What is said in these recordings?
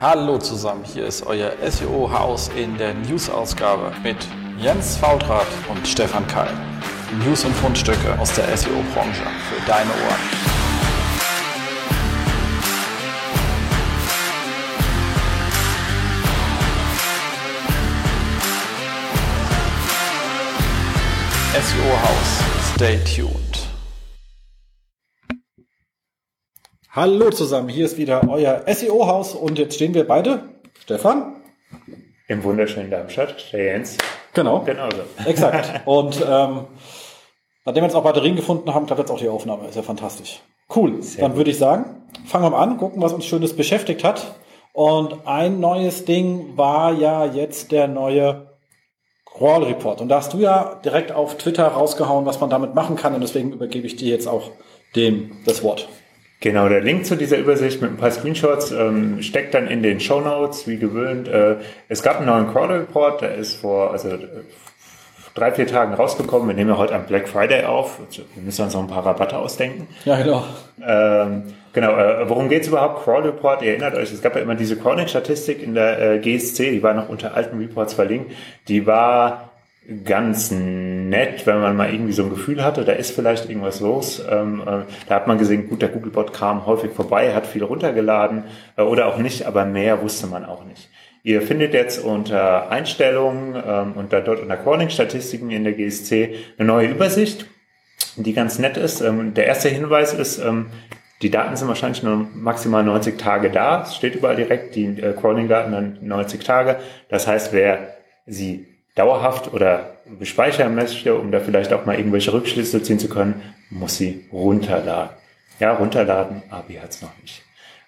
Hallo zusammen, hier ist euer SEO-Haus in der News-Ausgabe mit Jens Fautrat und Stefan Keil. News und Fundstücke aus der SEO-Branche für deine Ohren. SEO-Haus, stay tuned. Hallo zusammen, hier ist wieder euer SEO-Haus und jetzt stehen wir beide, Stefan. Im wunderschönen Darmstadt, der Jens. Genau. Genauso. Exakt. Und ähm, nachdem wir jetzt auch Batterien gefunden haben, klappt jetzt auch die Aufnahme. Ist ja fantastisch. Cool. Sehr Dann gut. würde ich sagen, fangen wir mal an, gucken, was uns Schönes beschäftigt hat. Und ein neues Ding war ja jetzt der neue Crawl Report. Und da hast du ja direkt auf Twitter rausgehauen, was man damit machen kann. Und deswegen übergebe ich dir jetzt auch dem das Wort. Genau, der Link zu dieser Übersicht mit ein paar Screenshots ähm, steckt dann in den Show Notes, wie gewöhnt. Äh, es gab einen neuen Crawler Report, der ist vor also, drei, vier Tagen rausgekommen. Wir nehmen ja heute am Black Friday auf. Also, Wir müssen uns noch ein paar Rabatte ausdenken. Ja, genau. Ähm, genau, äh, worum geht's überhaupt? Crawl Report, ihr erinnert euch, es gab ja immer diese Crawling-Statistik in der äh, GSC, die war noch unter alten Reports verlinkt. Die war ganz nett, wenn man mal irgendwie so ein Gefühl hatte, da ist vielleicht irgendwas los. Ähm, äh, da hat man gesehen, gut, der Googlebot kam häufig vorbei, hat viel runtergeladen äh, oder auch nicht, aber mehr wusste man auch nicht. Ihr findet jetzt unter Einstellungen ähm, und dann dort unter Crawling-Statistiken in der GSC eine neue Übersicht die ganz nett ist. Ähm, Der erste Hinweis ist, ähm, die Daten sind wahrscheinlich nur maximal 90 Tage da. Es steht überall direkt, die äh, Crawling-Daten dann 90 Tage. Das heißt, wer sie dauerhaft oder bespeichern möchte, um da vielleicht auch mal irgendwelche Rückschlüsse ziehen zu können, muss sie runterladen. Ja, runterladen, Abi hat's noch nicht.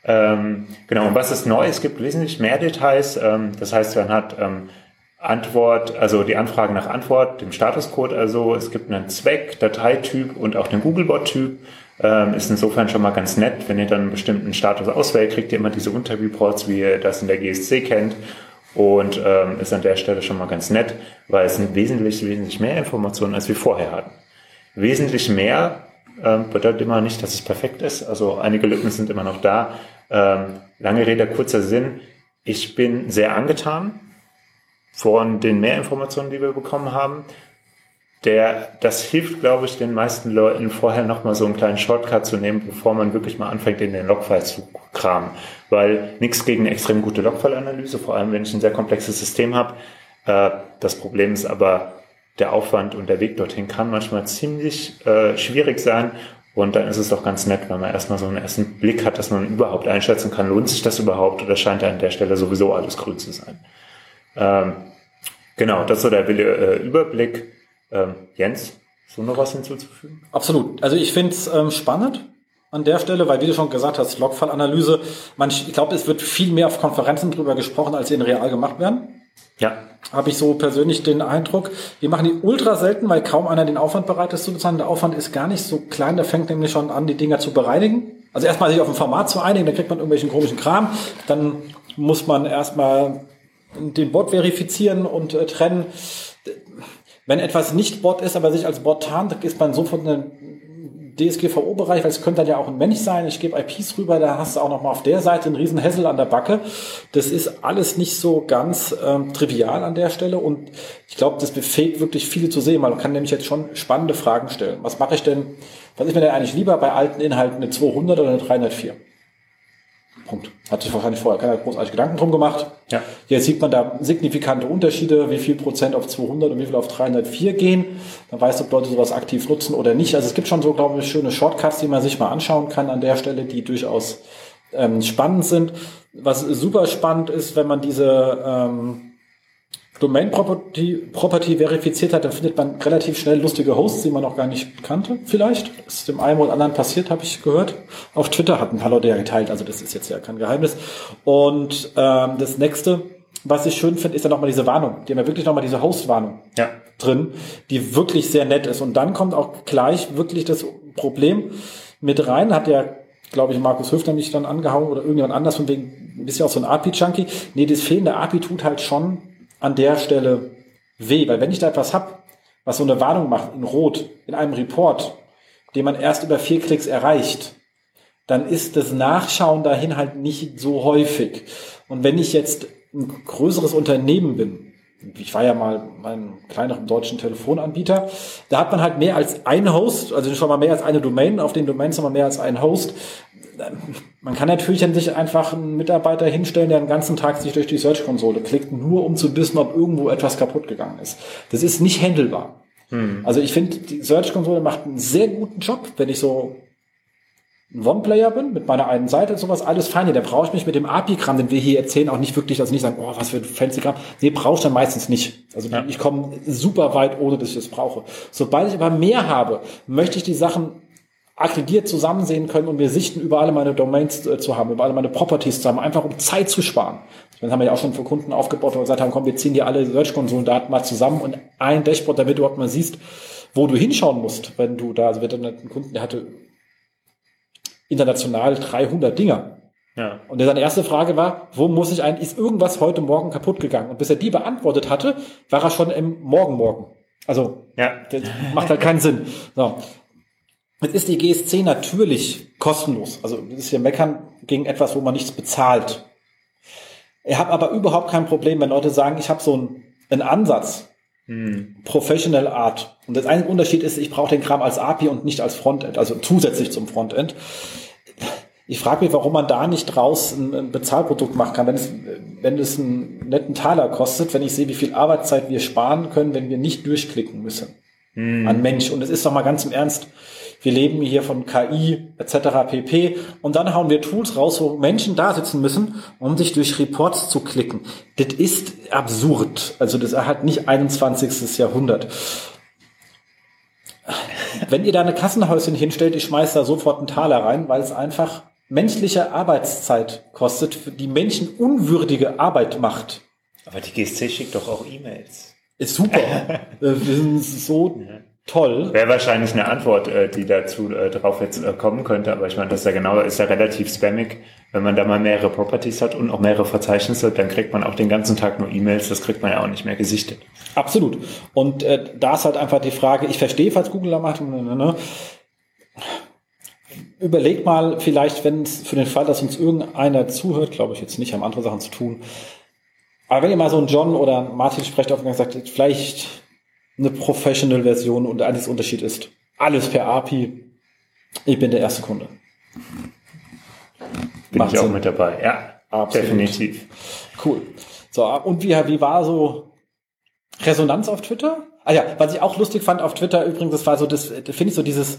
Ähm, genau, und was ist neu? Es gibt wesentlich mehr Details. Ähm, das heißt, man hat ähm, Antwort, also die Anfrage nach Antwort, dem Statuscode also. Es gibt einen Zweck, Dateityp und auch den Googlebot-Typ. Ähm, ist insofern schon mal ganz nett. Wenn ihr dann einen bestimmten Status auswählt, kriegt ihr immer diese Unterreports, wie ihr das in der GSC kennt. Und ähm, ist an der Stelle schon mal ganz nett, weil es sind wesentlich, wesentlich mehr Informationen, als wir vorher hatten. Wesentlich mehr ähm, bedeutet immer nicht, dass es perfekt ist. Also einige Lücken sind immer noch da. Ähm, lange Rede, kurzer Sinn. Ich bin sehr angetan von den Mehrinformationen, die wir bekommen haben. Der, das hilft, glaube ich, den meisten Leuten vorher nochmal so einen kleinen Shortcut zu nehmen, bevor man wirklich mal anfängt, in den Logfile zu kramen. Weil nichts gegen eine extrem gute Logfile-Analyse, vor allem wenn ich ein sehr komplexes System habe. Äh, das Problem ist aber, der Aufwand und der Weg dorthin kann manchmal ziemlich äh, schwierig sein. Und dann ist es doch ganz nett, wenn man erstmal so einen ersten Blick hat, dass man überhaupt einschätzen kann, lohnt sich das überhaupt oder scheint an der Stelle sowieso alles grün zu sein. Ähm, genau, das ist so der äh, Überblick. Ähm, Jens, du noch was hinzuzufügen? Absolut. Also ich finde es ähm, spannend an der Stelle, weil wie du schon gesagt hast, Logfallanalyse, man, ich glaube, es wird viel mehr auf Konferenzen drüber gesprochen, als sie in real gemacht werden. Ja, Habe ich so persönlich den Eindruck. Wir machen die ultra selten, weil kaum einer den Aufwand bereit ist zu bezahlen. Der Aufwand ist gar nicht so klein, der fängt nämlich schon an, die Dinger zu bereinigen. Also erstmal sich auf ein Format zu einigen, dann kriegt man irgendwelchen komischen Kram. Dann muss man erstmal den Bot verifizieren und äh, trennen. Wenn etwas nicht Bot ist, aber sich als Bot tarnt, ist man sofort in den DSGVO-Bereich, weil es könnte dann ja auch ein Mensch sein. Ich gebe IPs rüber, da hast du auch noch mal auf der Seite einen riesen Hassel an der Backe. Das ist alles nicht so ganz ähm, trivial an der Stelle und ich glaube, das befähigt wirklich viele zu sehen. Man kann nämlich jetzt schon spannende Fragen stellen. Was mache ich denn, was ist mir denn eigentlich lieber bei alten Inhalten, eine 200 oder eine 304? Punkt. Hat sich wahrscheinlich vorher keiner großartig Gedanken drum gemacht. Ja. Jetzt sieht man da signifikante Unterschiede, wie viel Prozent auf 200 und wie viel auf 304 gehen. Dann weiß, ob Leute sowas aktiv nutzen oder nicht. Also es gibt schon so, glaube ich, schöne Shortcuts, die man sich mal anschauen kann an der Stelle, die durchaus ähm, spannend sind. Was super spannend ist, wenn man diese ähm, Domain Property, Property verifiziert hat, dann findet man relativ schnell lustige Hosts, die man noch gar nicht kannte, vielleicht. Ist dem einen oder anderen passiert, habe ich gehört. Auf Twitter hat ein paar Leute ja geteilt, also das ist jetzt ja kein Geheimnis. Und ähm, das nächste, was ich schön finde, ist dann nochmal diese Warnung. Die haben ja wirklich nochmal diese Host-Warnung ja, drin, die wirklich sehr nett ist. Und dann kommt auch gleich wirklich das Problem mit rein, hat ja, glaube ich, Markus Höfner mich dann angehauen oder irgendjemand anders, von wegen, bist ja auch so ein API-Junkie. Nee, das fehlende API tut halt schon an der Stelle weh, weil wenn ich da etwas hab, was so eine Warnung macht, in Rot, in einem Report, den man erst über vier Klicks erreicht, dann ist das Nachschauen dahin halt nicht so häufig. Und wenn ich jetzt ein größeres Unternehmen bin, ich war ja mal mein kleineren deutschen Telefonanbieter, da hat man halt mehr als ein Host, also schon mal mehr als eine Domain, auf den Domains wir mehr als einen Host. Man kann natürlich an sich einfach einen Mitarbeiter hinstellen, der den ganzen Tag sich durch die Search-Konsole klickt, nur um zu wissen, ob irgendwo etwas kaputt gegangen ist. Das ist nicht handelbar. Hm. Also ich finde, die Search-Konsole macht einen sehr guten Job, wenn ich so ein One-Player bin, mit meiner einen Seite und sowas, alles fein. Da brauche ich mich mit dem API-Kram, den wir hier erzählen, auch nicht wirklich, also nicht sagen, oh, was für ein fancy Kram. Nee, brauche ich dann meistens nicht. Also ja. ich komme super weit, ohne dass ich das brauche. Sobald ich aber mehr habe, möchte ich die Sachen aggregiert zusammen sehen können und mir Sichten über alle meine Domains äh, zu haben, über alle meine Properties zu haben, einfach um Zeit zu sparen. Das haben wir ja auch schon für Kunden aufgebaut, wo wir gesagt haben, komm, wir ziehen dir alle Search-Konsolen-Daten mal zusammen und ein Dashboard, damit du überhaupt mal siehst, wo du hinschauen musst, wenn du da, also wir hatten einen Kunden, der hatte international 300 Dinger. Ja. Und seine erste Frage war, wo muss ich eigentlich, ist irgendwas heute Morgen kaputt gegangen? Und bis er die beantwortet hatte, war er schon im Morgenmorgen. Also, ja. das macht halt keinen Sinn. So. Jetzt ist die GSC natürlich kostenlos. Also, das ist hier meckern gegen etwas, wo man nichts bezahlt. Ich habe aber überhaupt kein Problem, wenn Leute sagen, ich habe so einen, einen Ansatz, hm. Professional Art. Und das einzige Unterschied ist, ich brauche den Kram als API und nicht als Frontend, also zusätzlich zum Frontend. Ich frage mich, warum man da nicht draus ein, ein, Bezahlprodukt machen kann, wenn es, wenn es einen netten Taler kostet, wenn ich sehe, wie viel Arbeitszeit wir sparen können, wenn wir nicht durchklicken müssen hm. an Mensch. Und es ist doch mal ganz im Ernst, wir leben hier von KI etc. pp. Und dann hauen wir Tools raus, wo Menschen da sitzen müssen, um sich durch Reports zu klicken. Das ist absurd. Also das hat nicht 21. Jahrhundert. Wenn ihr da eine Kassenhäuschen hinstellt, ich schmeiß da sofort einen Taler rein, weil es einfach menschliche Arbeitszeit kostet, die Menschen unwürdige Arbeit macht. Aber die GSC schickt doch auch E-Mails. Ist super. Wir sind so toll. Wäre wahrscheinlich eine Antwort, äh, die dazu äh, drauf jetzt äh, kommen könnte, aber ich meine, das ist ja genau, ist ja relativ spammig. Wenn man da mal mehrere Properties hat und auch mehrere Verzeichnisse, dann kriegt man auch den ganzen Tag nur E-Mails, das kriegt man ja auch nicht mehr gesichtet. Absolut. Und äh, da ist halt einfach die Frage, ich verstehe, falls Google da macht, ne, ne, ne. überlegt mal vielleicht, wenn es für den Fall, dass uns irgendeiner zuhört, glaube ich jetzt nicht, haben andere Sachen zu tun, aber wenn ihr mal so einen John oder Martin sprecht auf und sagt, vielleicht eine Professional-Version und eines Unterschied ist, alles per API. Ich bin der erste Kunde. Bin Macht ich auch Sinn. mit dabei, ja. Absolut. Definitiv. Cool. So, und wie, wie war so Resonanz auf Twitter? Ah ja, was ich auch lustig fand auf Twitter übrigens, das war so, das finde ich so dieses,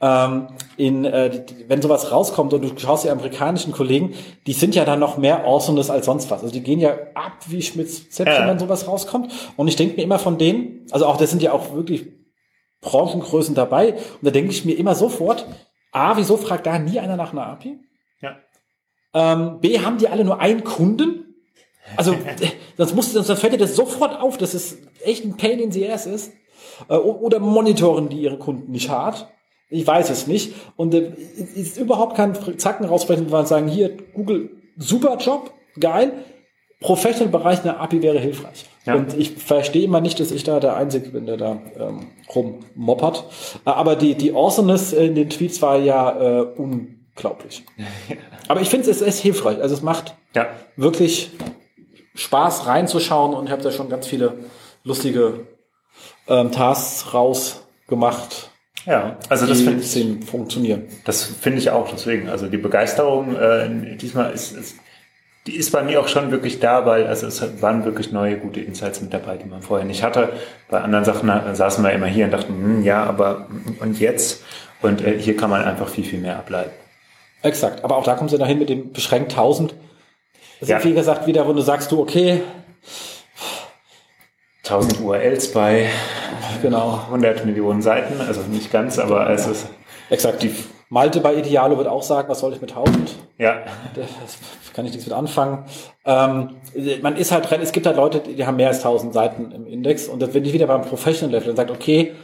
ähm, in, äh, wenn sowas rauskommt und du schaust die amerikanischen Kollegen, die sind ja dann noch mehr Awesomeness als sonst was. Also die gehen ja ab wie Schmitz selbst, ja. wenn sowas rauskommt. Und ich denke mir immer von denen, also auch das sind ja auch wirklich Branchengrößen dabei. Und da denke ich mir immer sofort, A, wieso fragt da nie einer nach einer API? Ja. Ähm, B, haben die alle nur einen Kunden? Also, sonst, muss, sonst fällt dir das sofort auf, dass es echt ein Pain in the ass ist. Äh, oder monitoren die ihre Kunden nicht hart. Ich weiß es nicht. Und äh, ist überhaupt kein Zacken rausbrechen, weil sagen, hier, Google, super Job, geil. Professional-Bereich eine API wäre hilfreich. Ja. Und ich verstehe immer nicht, dass ich da der Einzige bin, der da ähm, rummoppert. Aber die, die Awesomeness in den Tweets war ja äh, unglaublich. Aber ich finde es ist hilfreich. Also es macht ja. wirklich Spaß reinzuschauen und ich habe da schon ganz viele lustige ähm, Tasks rausgemacht ja, also das finde ich funktionieren. Das finde ich auch deswegen. Also die Begeisterung äh, diesmal ist, ist die ist bei mir auch schon wirklich da, weil also es waren wirklich neue gute Insights mit dabei, die man vorher nicht hatte. Bei anderen Sachen äh, saßen wir immer hier und dachten, hm, ja, aber und jetzt? Und äh, hier kann man einfach viel, viel mehr ableiten. Exakt, aber auch da kommen sie dahin mit dem beschränkt 1000. Das ja. ist wie gesagt wieder, wo du sagst, du, okay, 1000 URLs bei genau. 100 Millionen Seiten, also nicht ganz, aber es ist exakt. Die Malte bei Idealo wird auch sagen, was soll ich mit 1000? Ja. Das kann ich nichts mit anfangen. Ähm, man ist halt, es gibt halt Leute, die haben mehr als 1000 Seiten im Index und wenn ich wieder beim Professional Level und sagt, okay,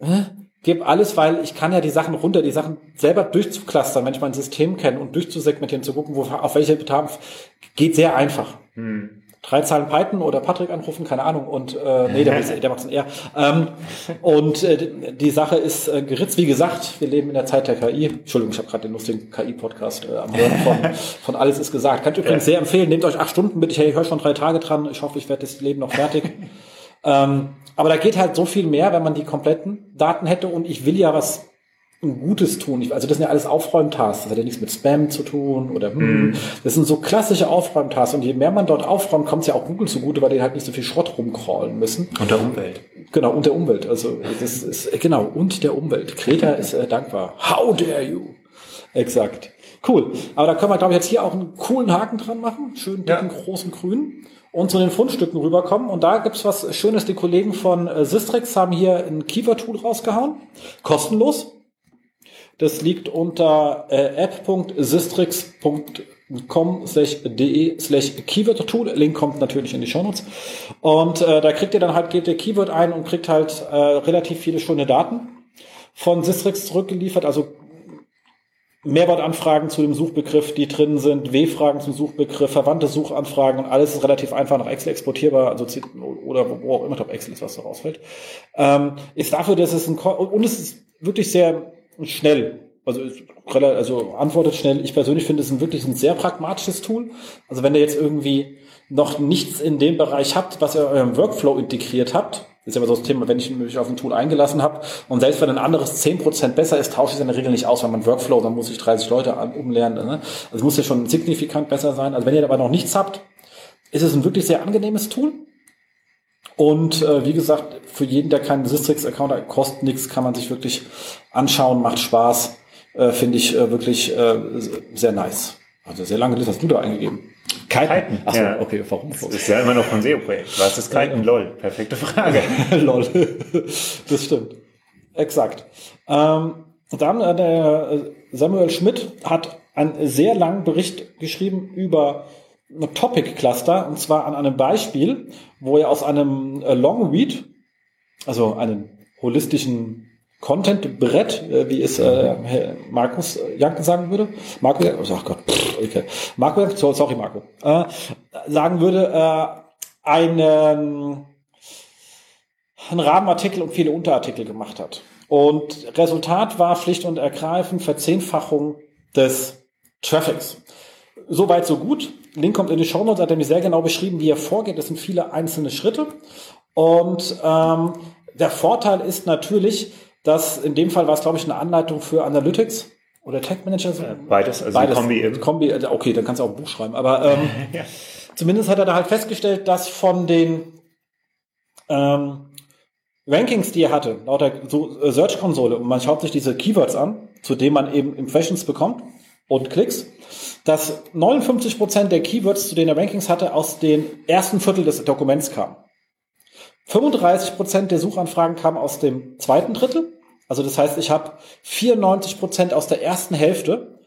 äh, gib alles, weil ich kann ja die Sachen runter, die Sachen selber durchzuklustern, wenn ich mein System kenne und durchzusegmentieren, zu gucken, wo, auf welche Bedarf, geht sehr einfach. Hm. Drei Zahlen Python oder Patrick anrufen, keine Ahnung. Und äh, nee, der, der macht es eher. Ähm, und äh, die Sache ist äh, geritzt, wie gesagt, wir leben in der Zeit der KI. Entschuldigung, ich habe gerade den lustigen KI-Podcast äh, am Hören von, von Alles ist gesagt. Kann ich übrigens sehr empfehlen. Nehmt euch acht Stunden bitte. Ich höre schon drei Tage dran. Ich hoffe, ich werde das Leben noch fertig. ähm, aber da geht halt so viel mehr, wenn man die kompletten Daten hätte. Und ich will ja was Gutes tun. Also das sind ja alles Aufräumtasks. Das hat ja nichts mit Spam zu tun oder hm. Mm. Das sind so klassische Aufräumtasks. Und je mehr man dort aufräumt, kommt es ja auch Google zugute, weil die halt nicht so viel Schrott rumcrawlen müssen. Und der Umwelt. Genau, und der Umwelt. Also das ist genau und der Umwelt. Kreta ist äh, dankbar. How dare you? Exakt. Cool. Aber da können wir, glaube ich, jetzt hier auch einen coolen Haken dran machen. Schönen dicken, ja. großen grünen. Und zu den Fundstücken rüberkommen. Und da gibt's was Schönes. Die Kollegen von äh, Sistrix haben hier ein Keyword-Tool rausgehauen. Kostenlos das liegt unter äh, app.sistrix.com slash de slash Keyword Tool. Link kommt natürlich in die Shownotes. Und äh, da kriegt ihr dann halt, gebt ihr Keyword ein und kriegt halt äh, relativ viele schöne Daten von Sistrix zurückgeliefert. Also Mehrwortanfragen zu dem Suchbegriff, die drin sind, W-Fragen zum Suchbegriff, verwandte Suchanfragen und alles ist relativ einfach nach Excel exportierbar, also oder wo auch immer, ich Excel ist, was da rausfällt. Ähm, ist dafür, dass es ein, und es ist wirklich sehr schnell. Also, also antwortet schnell. Ich persönlich finde es ein wirklich ein sehr pragmatisches Tool. Also wenn ihr jetzt irgendwie noch nichts in dem Bereich habt, was ihr eurem Workflow integriert habt, ist ja immer so das Thema, wenn ich mich auf ein Tool eingelassen habe und selbst wenn ein anderes 10% besser ist, tausche ich es in der Regel nicht aus, weil man Workflow, dann muss ich 30 Leute umlernen. Ne? Also es muss ja schon signifikant besser sein. Also wenn ihr aber noch nichts habt, ist es ein wirklich sehr angenehmes Tool. Und äh, wie gesagt, für jeden, der keinen Sistrix-Account hat, kostet nichts, kann man sich wirklich anschauen, macht Spaß, äh, finde ich äh, wirklich äh, sehr nice. Also sehr lange Liste hast du da eingegeben. Kiten. Kiten. Achso, ja. okay, warum? Das ist ja immer noch von SEO-Projekt. Was ist Kiten? LOL. Perfekte Frage. LOL. Das stimmt. Exakt. Ähm, dann äh, der Samuel Schmidt hat einen sehr langen Bericht geschrieben über Topic Cluster und zwar an einem Beispiel, wo er aus einem äh, Long Read, also einem holistischen Content-Brett, äh, wie es äh, Markus Janken sagen würde, Marco, oh, ach Gott, okay, Marco, sorry Marco, äh, sagen würde, äh, einen, einen Rahmenartikel und viele Unterartikel gemacht hat. Und Resultat war schlicht und ergreifend Verzehnfachung des Traffics. Soweit, so gut. Link kommt in die Show Notes, hat er mir sehr genau beschrieben, wie er vorgeht. Das sind viele einzelne Schritte. Und ähm, der Vorteil ist natürlich, dass in dem Fall war es, glaube ich, eine Anleitung für Analytics oder Tech Manager. Beides, also Beides. Kombi eben. Kombi, äh, okay, dann kannst du auch ein Buch schreiben. Aber ähm, ja. zumindest hat er da halt festgestellt, dass von den ähm, Rankings, die er hatte, lauter so äh, Search-Konsole, und man schaut sich diese Keywords an, zu denen man eben Impressions bekommt und Klicks, dass 59 Prozent der Keywords, zu denen er Rankings hatte, aus dem ersten Viertel des Dokuments kamen. 35 Prozent der Suchanfragen kamen aus dem zweiten Drittel. Also das heißt, ich habe 94 Prozent aus der ersten Hälfte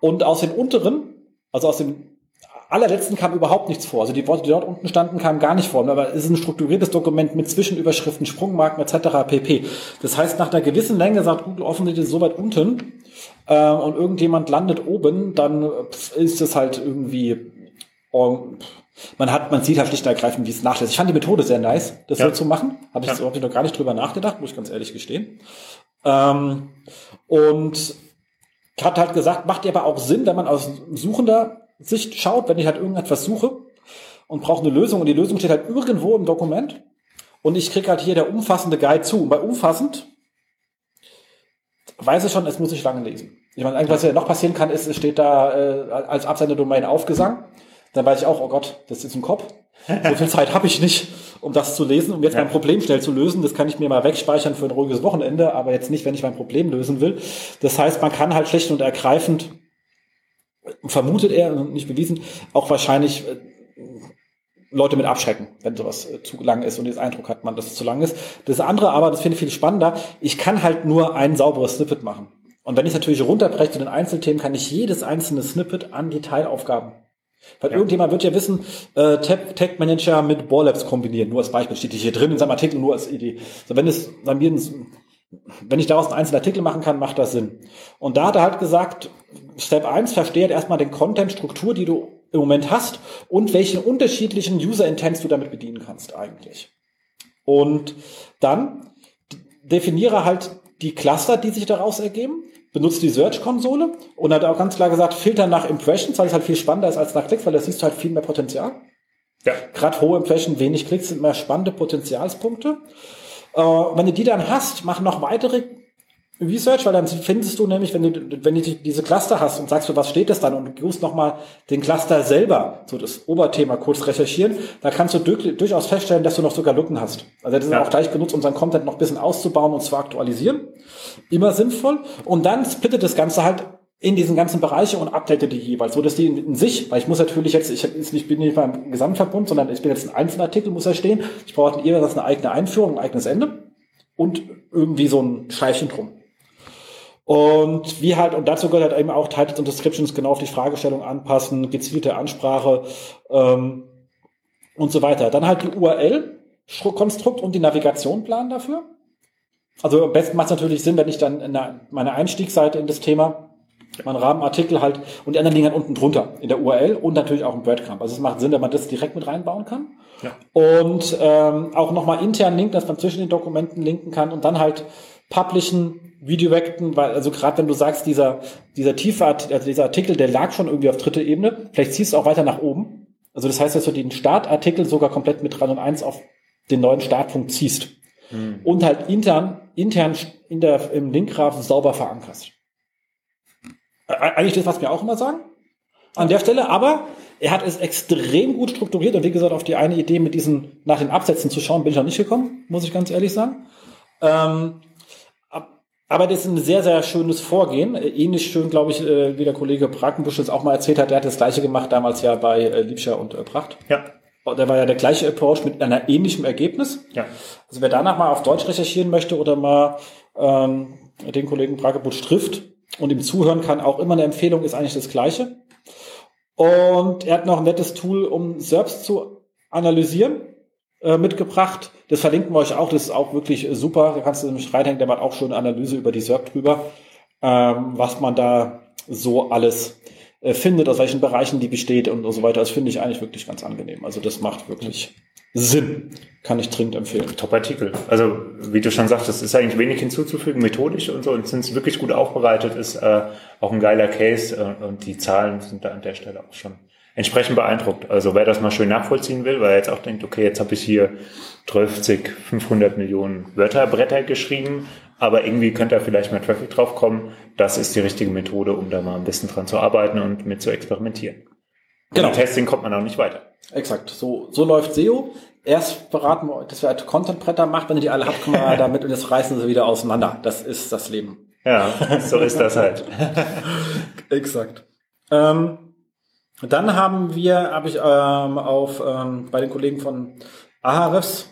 und aus den unteren, also aus dem allerletzten kam überhaupt nichts vor. Also die Worte, die dort unten standen, kamen gar nicht vor. Aber es ist ein strukturiertes Dokument mit Zwischenüberschriften, Sprungmarken etc. pp. Das heißt, nach einer gewissen Länge sagt Google offensichtlich so weit unten, äh, und irgendjemand landet oben, dann ist es halt irgendwie, oh, man hat, man sieht halt schlicht und ergreifend, wie es nachlässt. Ich fand die Methode sehr nice, das ja. so zu machen. Habe ich ja. überhaupt noch gar nicht drüber nachgedacht, muss ich ganz ehrlich gestehen. Ähm, und hat halt gesagt, macht aber auch Sinn, wenn man aus suchender Sicht schaut, wenn ich halt irgendetwas suche und brauche eine Lösung und die Lösung steht halt irgendwo im Dokument und ich krieg halt hier der umfassende Guide zu. Und bei umfassend weiß ich schon, es muss ich lange lesen. Ich meine, was ja noch passieren kann, ist, es steht da äh, als Absenderdomain Aufgesang. Dann weiß ich auch, oh Gott, das ist im Kopf. So viel Zeit habe ich nicht, um das zu lesen, um jetzt ja. mein Problem schnell zu lösen. Das kann ich mir mal wegspeichern für ein ruhiges Wochenende, aber jetzt nicht, wenn ich mein Problem lösen will. Das heißt, man kann halt schlicht und ergreifend, vermutet er, nicht bewiesen, auch wahrscheinlich äh, Leute mit abschrecken, wenn sowas äh, zu lang ist und den Eindruck hat man, dass es zu lang ist. Das andere aber, das finde ich viel spannender, ich kann halt nur ein sauberes Snippet machen. Und wenn ich es natürlich runterbreche zu den Einzelthemen, kann ich jedes einzelne Snippet an die Teilaufgaben. Weil ja. irgendjemand wird ja wissen, äh, Tag Manager mit Borlabs kombinieren. Nur als Beispiel steht hier drin in seinem Artikel nur als Idee. So, wenn es bei mir, wenn ich daraus einen einzelnen Artikel machen kann, macht das Sinn. Und da hat er halt gesagt, Step 1, verstehe halt erstmal den Content-Struktur, die du im Moment hast und welchen unterschiedlichen User Intents du damit bedienen kannst eigentlich. Und dann definiere halt die Cluster, die sich daraus ergeben, benutze die Search-Konsole und hat auch ganz klar gesagt, filter nach Impressions, weil es halt viel spannender ist als nach Klicks, weil da siehst du halt viel mehr Potenzial. Ja. Gerade hohe Impression, wenig Klicks sind mehr spannende Potenzialspunkte. Äh, wenn du die dann hast, mach noch weitere Research, weil dann findest du nämlich, wenn du, wenn du diese Cluster hast und sagst du, was steht das dann und du musst nochmal den Cluster selber, so das Oberthema kurz recherchieren, da kannst du durchaus feststellen, dass du noch sogar Lücken hast. Also das ist ja. auch gleich genutzt, unseren Content noch ein bisschen auszubauen und zu aktualisieren. Immer sinnvoll. Und dann splittet das Ganze halt in diesen ganzen Bereiche und updatet die jeweils, so dass die in, sich, weil ich muss natürlich jetzt, ich, ich bin nicht beim Gesamtverbund, sondern ich bin jetzt ein Einzelartikel, muss da stehen. Ich brauche jeweils eine eigene Einführung, ein eigenes Ende und irgendwie so ein Schleifchen drum. Und wie halt, und dazu gehört halt eben auch Titles und Descriptions genau auf die Fragestellung anpassen, gezielte Ansprache ähm, und so weiter. Dann halt die URL-Konstrukt und die Navigation planen dafür. Also am besten macht es natürlich Sinn, wenn ich dann in meine Einstiegsseite in das Thema meinen Rahmenartikel halt und die anderen liegen halt unten drunter in der URL und natürlich auch im Breadcrumb. Also es macht Sinn, wenn man das direkt mit reinbauen kann. Ja. Und ähm, auch nochmal intern linken, dass man zwischen den Dokumenten linken kann und dann halt publishen redirecten, weil, also gerade wenn du sagst, dieser, dieser tiefe Art, also dieser Artikel, der lag schon irgendwie auf dritte Ebene, vielleicht ziehst du auch weiter nach oben. Also das heißt, dass du den Startartikel sogar komplett mit 3 und 1 auf den neuen Startpunkt ziehst. Hm. Und halt intern, intern in der, im Linkgraph sauber verankerst. Eigentlich das, was wir auch immer sagen. An der Stelle, aber er hat es extrem gut strukturiert und wie gesagt, auf die eine Idee mit diesen nach den Absätzen zu schauen, bin ich noch nicht gekommen, muss ich ganz ehrlich sagen. Ähm, aber das ist ein sehr, sehr schönes Vorgehen. Ähnlich schön, glaube ich, äh, wie der Kollege Brakenbusch das auch mal erzählt hat. Der hat das Gleiche gemacht damals ja bei äh, Liebscher und äh, Pracht. Ja. Der war ja der gleiche Approach mit einer ähnlichen Ergebnis. Ja. Also wer danach mal auf Deutsch recherchieren möchte oder mal ähm, den Kollegen Brakebusch trifft und ihm zuhören kann, auch immer eine Empfehlung ist eigentlich das Gleiche. Und er hat noch ein nettes Tool, um selbst zu analysieren äh, mitgebracht. Das verlinken wir euch auch. Das ist auch wirklich super. Da kannst du nämlich reinhängen. Der macht auch schon eine Analyse über die SERP drüber, ähm, was man da so alles äh, findet, aus welchen Bereichen die besteht und so weiter. Das finde ich eigentlich wirklich ganz angenehm. Also das macht wirklich Sinn. Kann ich dringend empfehlen. Top-Artikel. Also, wie du schon sagtest, ist eigentlich wenig hinzuzufügen, methodisch und so, und sind es wirklich gut aufbereitet, ist äh, auch ein geiler Case äh, und die Zahlen sind da an der Stelle auch schon entsprechend beeindruckt. Also wer das mal schön nachvollziehen will, weil er jetzt auch denkt, okay, jetzt habe ich hier 12, 500 Millionen Wörterbretter geschrieben, aber irgendwie könnte da vielleicht mal Traffic drauf kommen. Das ist die richtige Methode, um da mal ein bisschen dran zu arbeiten und mit zu experimentieren. Genau. Mit Testing kommt man auch nicht weiter. Exakt. So, so läuft SEO. Erst beraten wir, dass wir halt Content-Bretter macht. Wenn ihr die alle habt, kommen wir damit und jetzt reißen sie wieder auseinander. Das ist das Leben. Ja, so ist das halt. Exakt. Ähm, dann haben wir, habe ich ähm, auf ähm, bei den Kollegen von Ahrefs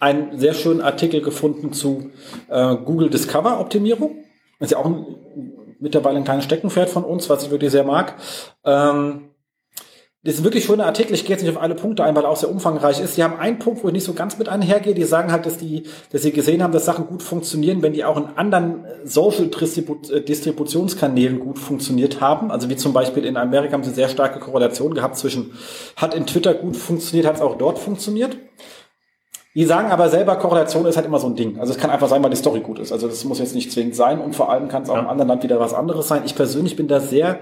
einen sehr schönen Artikel gefunden zu äh, Google Discover Optimierung. Das ist ja auch ein, mittlerweile ein kleines Steckenpferd von uns, was ich wirklich sehr mag. Ähm, das ist ein wirklich schöner Artikel. Ich gehe jetzt nicht auf alle Punkte ein, weil er auch sehr umfangreich ist. Sie haben einen Punkt, wo ich nicht so ganz mit einhergehe. Die sagen halt, dass die, dass sie gesehen haben, dass Sachen gut funktionieren, wenn die auch in anderen Social äh, Distributionskanälen gut funktioniert haben. Also wie zum Beispiel in Amerika haben sie sehr starke Korrelation gehabt zwischen, hat in Twitter gut funktioniert, hat es auch dort funktioniert. Die sagen aber selber, Korrelation ist halt immer so ein Ding. Also es kann einfach sein, weil die Story gut ist. Also das muss jetzt nicht zwingend sein und vor allem kann es auch ja. im anderen Land wieder was anderes sein. Ich persönlich bin da sehr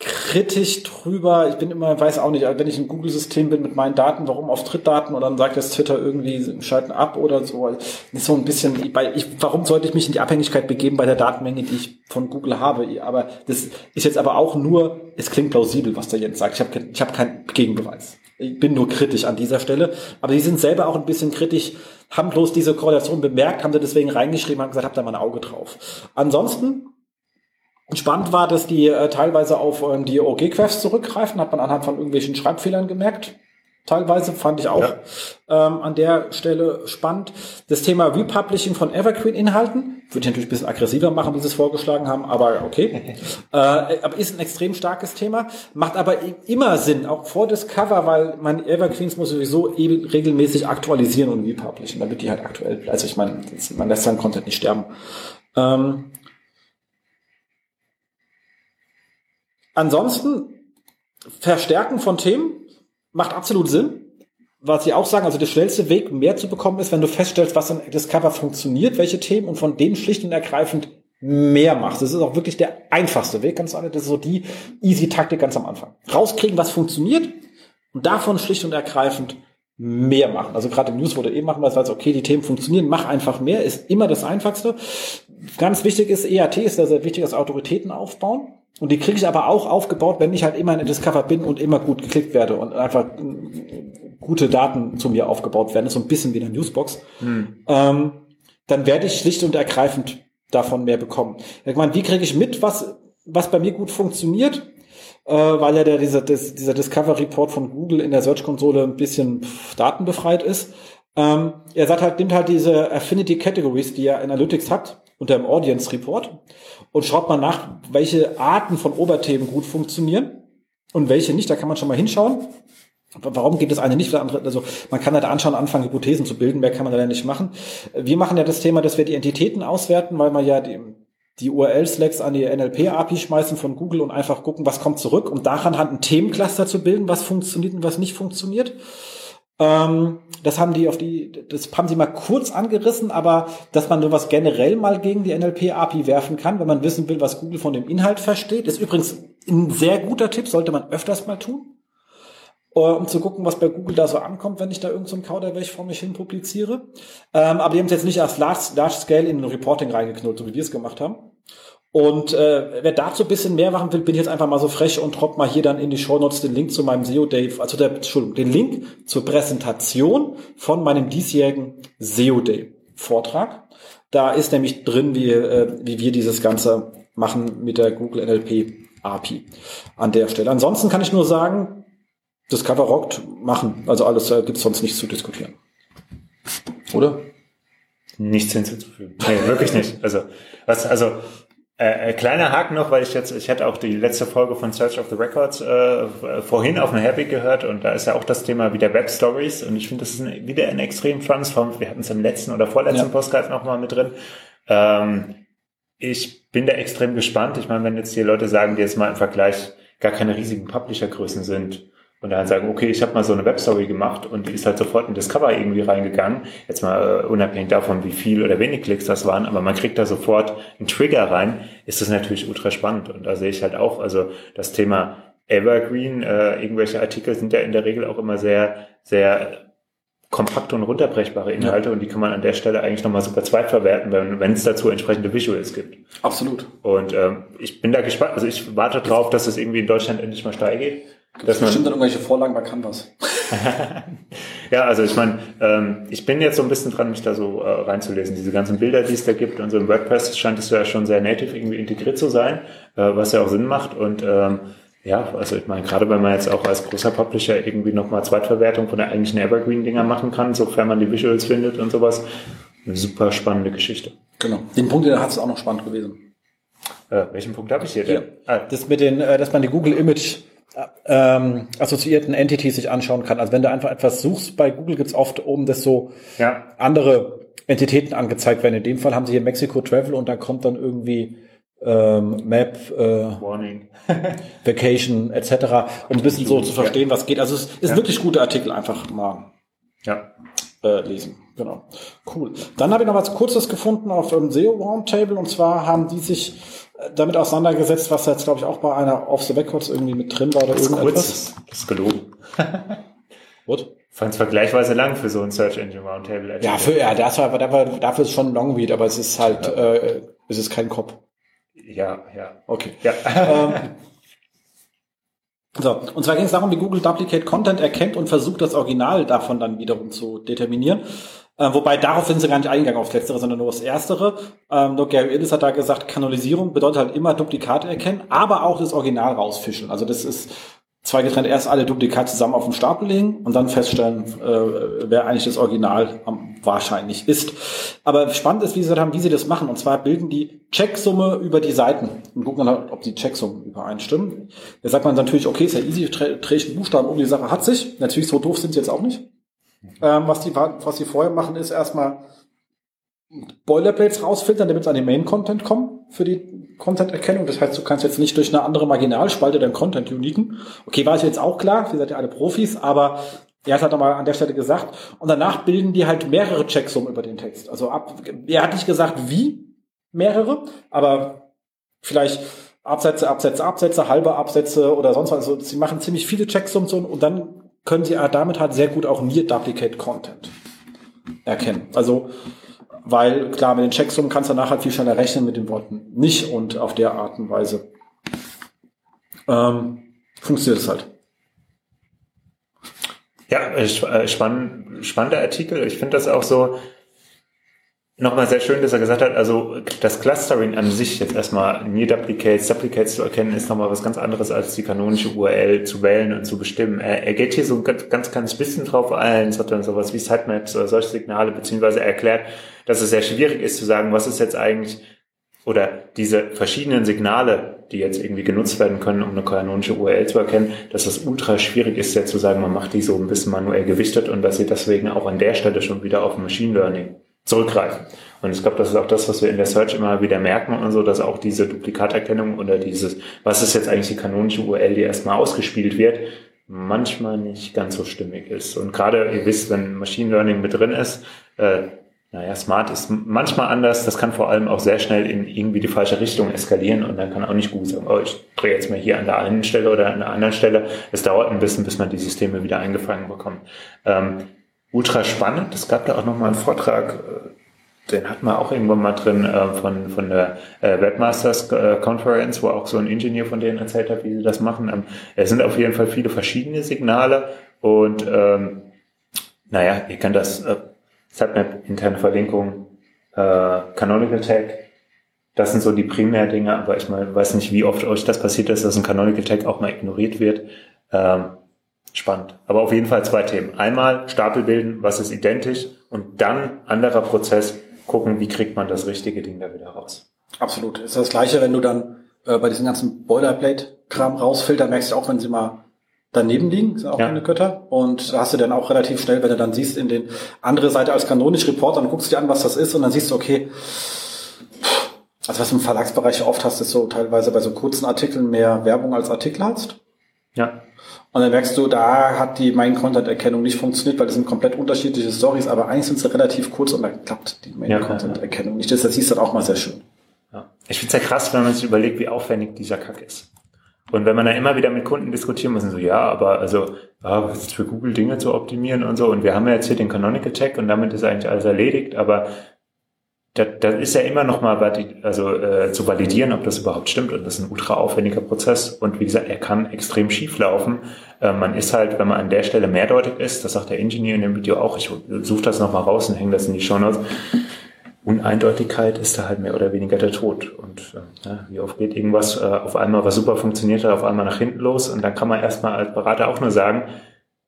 kritisch drüber. Ich bin immer, weiß auch nicht, wenn ich ein Google-System bin mit meinen Daten, warum auf Drittdaten und dann sagt das Twitter irgendwie schalten ab oder so. Ist so ein bisschen, bei, ich, warum sollte ich mich in die Abhängigkeit begeben bei der Datenmenge, die ich von Google habe? Aber das ist jetzt aber auch nur, es klingt plausibel, was der Jens sagt. Ich habe ich hab keinen Gegenbeweis. Ich bin nur kritisch an dieser Stelle. Aber die sind selber auch ein bisschen kritisch, haben bloß diese Korrelation bemerkt, haben sie deswegen reingeschrieben, haben gesagt, habt da mal ein Auge drauf. Ansonsten Spannend war, dass die äh, teilweise auf ähm, die OG-Quests zurückgreifen, hat man anhand von irgendwelchen Schreibfehlern gemerkt. Teilweise fand ich auch ja. ähm, an der Stelle spannend. Das Thema Republishing von Evergreen-Inhalten würde ich natürlich ein bisschen aggressiver machen, wie sie es vorgeschlagen haben, aber okay. äh, aber ist ein extrem starkes Thema, macht aber immer Sinn, auch vor Discover, weil man Evergreens muss sowieso eben regelmäßig aktualisieren und republishen, damit die halt aktuell, also ich meine, man lässt seinen Content nicht sterben. Ähm, Ansonsten Verstärken von Themen macht absolut Sinn. Was sie auch sagen, also der schnellste Weg, mehr zu bekommen, ist, wenn du feststellst, was in Discover funktioniert, welche Themen und von denen schlicht und ergreifend mehr machst. Das ist auch wirklich der einfachste Weg, ganz ehrlich. Das ist so die easy Taktik ganz am Anfang. Rauskriegen, was funktioniert und davon schlicht und ergreifend mehr machen. Also gerade im News wurde eh machen, weil es weiß, okay, die Themen funktionieren, mach einfach mehr, ist immer das Einfachste. Ganz wichtig ist, EAT ist da sehr wichtig, dass Autoritäten aufbauen. Und die kriege ich aber auch aufgebaut, wenn ich halt immer in Discover bin und immer gut geklickt werde und einfach gute Daten zu mir aufgebaut werden. Das ist so ein bisschen wie eine Newsbox. Hm. Ähm, dann werde ich schlicht und ergreifend davon mehr bekommen. Ich meine, wie kriege ich mit, was, was bei mir gut funktioniert? Äh, weil ja der, dieser, das, dieser Discover Report von Google in der Search-Konsole ein bisschen pff, datenbefreit ist. Ähm, er sagt halt, nimmt halt diese Affinity Categories, die er Analytics hat, unter dem Audience Report und schaut mal nach, welche Arten von Oberthemen gut funktionieren und welche nicht. Da kann man schon mal hinschauen. Warum geht das eine nicht, das andere? Also man kann halt anschauen, anfangen, Hypothesen zu bilden, mehr kann man leider nicht machen. Wir machen ja das Thema, dass wir die Entitäten auswerten, weil man ja die, die URL-Slacks an die NLP-API schmeißen von Google und einfach gucken, was kommt zurück, um daran halt ein Themencluster zu bilden, was funktioniert und was nicht funktioniert. Ähm, das haben die auf die, das haben sie mal kurz angerissen, aber dass man sowas generell mal gegen die NLP-API werfen kann, wenn man wissen will, was Google von dem Inhalt versteht, ist übrigens ein sehr guter Tipp, sollte man öfters mal tun, äh, um zu gucken, was bei Google da so ankommt, wenn ich da irgendein so Kauderwelsch vor mich hin publiziere. Ähm, aber die haben es jetzt nicht als Large, Large Scale in ein Reporting reingeknurrt, so wie wir es gemacht haben. Und äh, wer dazu ein bisschen mehr machen will, bin ich jetzt einfach mal so frech und drop mal hier dann in die Show Notes den Link zu meinem SEO Day, also der, Entschuldigung, den Link zur Präsentation von meinem diesjährigen SEO Day Vortrag. Da ist nämlich drin, wie, äh, wie wir dieses Ganze machen mit der Google NLP API an der Stelle. Ansonsten kann ich nur sagen, das Cover rockt, machen. Also alles äh, gibt's sonst nichts zu diskutieren. Oder? Nichts hinzuzufügen. Nee, wirklich nicht. Also, was, also, äh, äh, kleiner Haken noch, weil ich jetzt, ich hatte auch die letzte Folge von Search of the Records äh, vorhin auf einem Happy gehört und da ist ja auch das Thema wieder Web Stories und ich finde, das ist ein, wieder ein extrem spannendes Form. Wir hatten es im letzten oder vorletzten ja. Postcard nochmal mit drin. Ähm, ich bin da extrem gespannt. Ich meine, wenn jetzt hier Leute sagen, die jetzt mal im Vergleich gar keine riesigen Publisher-Größen sind, und dann sagen, okay, ich habe mal so eine Webstory gemacht und die ist halt sofort in Discover irgendwie reingegangen. Jetzt mal äh, unabhängig davon, wie viel oder wenig Klicks das waren, aber man kriegt da sofort einen Trigger rein, ist das natürlich ultra spannend. Und da sehe ich halt auch, also das Thema Evergreen, äh, irgendwelche Artikel sind ja in der Regel auch immer sehr, sehr kompakte und runterbrechbare Inhalte ja. und die kann man an der Stelle eigentlich nochmal super zweitverwerten, wenn, wenn es dazu entsprechende Visuals gibt. Absolut. Und ähm, ich bin da gespannt, also ich warte drauf, dass es irgendwie in Deutschland endlich mal steil geht. Das bestimmt dann irgendwelche Vorlagen bei Canvas. ja, also ich meine, ähm, ich bin jetzt so ein bisschen dran, mich da so äh, reinzulesen. Diese ganzen Bilder, die es da gibt und so im WordPress scheint es ja schon sehr native irgendwie integriert zu sein, äh, was ja auch Sinn macht. Und ähm, ja, also ich meine, gerade wenn man jetzt auch als großer Publisher irgendwie nochmal Zweitverwertung von der eigentlichen Evergreen-Dinger machen kann, sofern man die Visuals findet und sowas, eine super spannende Geschichte. Genau. Den Punkt, den hat es auch noch spannend gewesen. Äh, welchen Punkt habe ich hier denn? Hier. Ah. Das mit den, äh, dass man die Google Image ähm, assoziierten Entities sich anschauen kann. Also wenn du einfach etwas suchst, bei Google gibt's oft oben, dass so ja. andere Entitäten angezeigt werden. In dem Fall haben sie hier Mexico Travel und da kommt dann irgendwie ähm, Map, äh, Warning. Vacation etc., um ein bisschen so zu verstehen, was geht. Also es ist ja. wirklich gute Artikel, einfach mal ja. äh, lesen. Genau. Cool. Dann habe ich noch was Kurzes gefunden auf dem SEO Roundtable und zwar haben die sich damit auseinandergesetzt, was jetzt, glaube ich, auch bei einer Off the Records irgendwie mit drin war oder das irgendetwas. Das ist gelogen. What? Fand es vergleichsweise lang für so ein Search Engine Roundtable. Ja, für, ja, das war, dafür, dafür ist schon ein Longread, aber es ist halt, ja. äh, es ist kein Kopf. Ja, ja. Okay. Ja. ähm, so, und zwar ging es darum, wie Google Duplicate Content erkennt und versucht, das Original davon dann wiederum zu determinieren. Äh, wobei darauf sind sie gar nicht eingegangen aufs Letztere, sondern nur aufs Erstere. Ähm, nur Gary Illis hat da gesagt, Kanalisierung bedeutet halt immer Duplikate erkennen, aber auch das Original rausfischen. Also das ist zwei getrennt erst alle Duplikate zusammen auf den Stapel legen und dann feststellen, äh, wer eigentlich das Original am, wahrscheinlich ist. Aber spannend ist, wie sie haben, wie sie das machen. Und zwar bilden die Checksumme über die Seiten und gucken dann, ob die Checksummen übereinstimmen. Da sagt man natürlich, okay, ist ja easy, trägt Buchstaben um, die Sache hat sich. Natürlich so doof sind sie jetzt auch nicht. Ähm, was, die, was sie vorher machen, ist erstmal Boilerplates rausfiltern, damit sie an den Main-Content kommen für die Content-Erkennung. Das heißt, du kannst jetzt nicht durch eine andere Marginalspalte deinen Content uniken. Okay, war ich jetzt auch klar, ihr seid ja alle Profis, aber er hat halt nochmal an der Stelle gesagt. Und danach bilden die halt mehrere Checksummen über den Text. Also ab, er hat nicht gesagt, wie mehrere, aber vielleicht Absätze, Absätze, Absätze, halbe Absätze oder sonst was. Also sie machen ziemlich viele Checksums und, und dann können sie damit halt sehr gut auch Near Duplicate Content erkennen. Also weil klar, mit den Checksummen kannst du danach halt viel schneller rechnen, mit den Worten nicht und auf der Art und Weise ähm, funktioniert es halt. Ja, äh, spann, spannender Artikel. Ich finde das auch so, nochmal sehr schön, dass er gesagt hat, also das Clustering an sich jetzt erstmal Near Duplicates, Duplicates zu erkennen, ist nochmal was ganz anderes als die kanonische URL zu wählen und zu bestimmen. Er, er geht hier so ein ganz, ganz bisschen drauf ein, hat dann sowas wie Sitemaps oder solche Signale, beziehungsweise er erklärt, dass es sehr schwierig ist zu sagen, was ist jetzt eigentlich oder diese verschiedenen Signale, die jetzt irgendwie genutzt werden können, um eine kanonische URL zu erkennen, dass das ultra schwierig ist, jetzt zu sagen, man macht die so ein bisschen manuell gewichtet und dass sie deswegen auch an der Stelle schon wieder auf Machine Learning zurückgreifen. Und ich glaube, das ist auch das, was wir in der Search immer wieder merken und so, dass auch diese Duplikaterkennung oder dieses, was ist jetzt eigentlich die kanonische URL, die erstmal ausgespielt wird, manchmal nicht ganz so stimmig ist. Und gerade, ihr wisst, wenn Machine Learning mit drin ist, äh, naja, Smart ist manchmal anders. Das kann vor allem auch sehr schnell in irgendwie die falsche Richtung eskalieren und dann kann auch nicht gut sagen, oh, ich drehe jetzt mal hier an der einen Stelle oder an der anderen Stelle. Es dauert ein bisschen, bis man die Systeme wieder eingefangen bekommt. Ähm, ultra spannend. Es gab da auch nochmal einen Vortrag, äh, den hatten wir auch irgendwann mal drin äh, von, von der äh, Webmasters Conference, wo auch so ein Ingenieur von denen erzählt hat, wie sie das machen. Ähm, es sind auf jeden Fall viele verschiedene Signale und ähm, naja, ihr kennt das äh, Submap, interne Verlinkung, äh, Canonical Tag. Das sind so die Primär-Dinge, aber ich mal, weiß nicht, wie oft euch das passiert ist, dass ein Canonical Tag auch mal ignoriert wird. Ähm, Spannend. Aber auf jeden Fall zwei Themen. Einmal Stapel bilden, was ist identisch und dann anderer Prozess gucken, wie kriegt man das richtige Ding da wieder raus. Absolut. Ist das gleiche, wenn du dann äh, bei diesem ganzen Boilerplate-Kram rausfilterst, merkst du auch, wenn sie mal daneben liegen, sind auch ja. keine Götter. Und da hast du dann auch relativ schnell, wenn du dann siehst, in den andere Seite als kanonisch Report, dann guckst du dir an, was das ist und dann siehst du, okay, also was du im Verlagsbereich oft hast, ist so teilweise bei so kurzen Artikeln mehr Werbung als Artikel hast. Ja. Und dann merkst du, da hat die Main-Content-Erkennung nicht funktioniert, weil das sind komplett unterschiedliche Stories, aber eigentlich sind sie relativ kurz und dann klappt die Main-Content-Erkennung nicht. Das, das siehst du dann auch mal sehr schön. Ja. Ich finde es ja krass, wenn man sich überlegt, wie aufwendig dieser Kack ist. Und wenn man dann immer wieder mit Kunden diskutieren muss, so, ja, aber also, ah, was ist für Google Dinge zu optimieren und so. Und wir haben ja jetzt hier den Canonical Tag und damit ist eigentlich alles erledigt. Aber das, das ist ja immer noch mal also, äh, zu validieren, ob das überhaupt stimmt. Und das ist ein ultra aufwendiger Prozess. Und wie gesagt, er kann extrem schief laufen. Äh, man ist halt, wenn man an der Stelle mehrdeutig ist, das sagt der Ingenieur in dem Video auch, ich suche das noch mal raus und hänge das in die Show Notes. Uneindeutigkeit ist da halt mehr oder weniger der Tod. Und äh, ja, wie oft geht irgendwas äh, auf einmal, was super funktioniert hat, auf einmal nach hinten los. Und dann kann man erstmal als Berater auch nur sagen,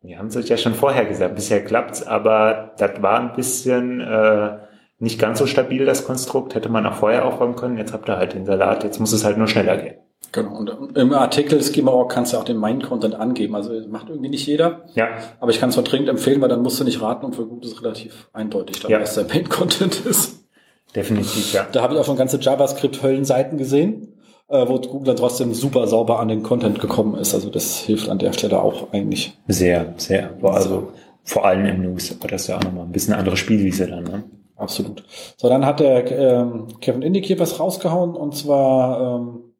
wir haben es euch ja schon vorher gesagt, bisher klappt's, aber das war ein bisschen... Äh, nicht ganz so stabil, das Konstrukt. Hätte man auch vorher aufräumen können. Jetzt habt ihr halt den Salat. Jetzt muss es halt nur schneller gehen. Genau. Und im Artikel Schema.org kannst du auch den Main-Content angeben. Also macht irgendwie nicht jeder. Ja. Aber ich kann es dringend empfehlen, weil dann musst du nicht raten und für gut ist relativ eindeutig, dann, ja. was der Main-Content ist. Definitiv, ja. Da habe ich auch schon ganze JavaScript-Höllenseiten gesehen, äh, wo Google dann trotzdem super sauber an den Content gekommen ist. Also das hilft an der Stelle auch eigentlich. Sehr, sehr. Also vor allem im News. Aber das ist ja auch nochmal ein bisschen andere Spielwiese dann, ne? Absolut. So, dann hat der ähm, Kevin Indig hier was rausgehauen und zwar ähm,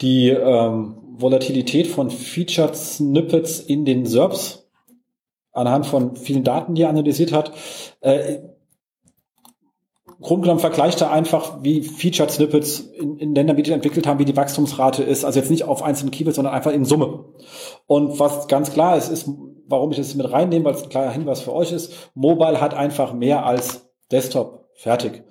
die ähm, Volatilität von Featured Snippets in den SERPs anhand von vielen Daten, die er analysiert hat. Äh, Grundgenommen vergleicht er einfach, wie Featured Snippets in, in Ländern, wie die entwickelt haben, wie die Wachstumsrate ist. Also jetzt nicht auf einzelne Keywords, sondern einfach in Summe. Und was ganz klar ist, ist, warum ich das mit reinnehme, weil es ein kleiner Hinweis für euch ist, Mobile hat einfach mehr als Desktop, fertig.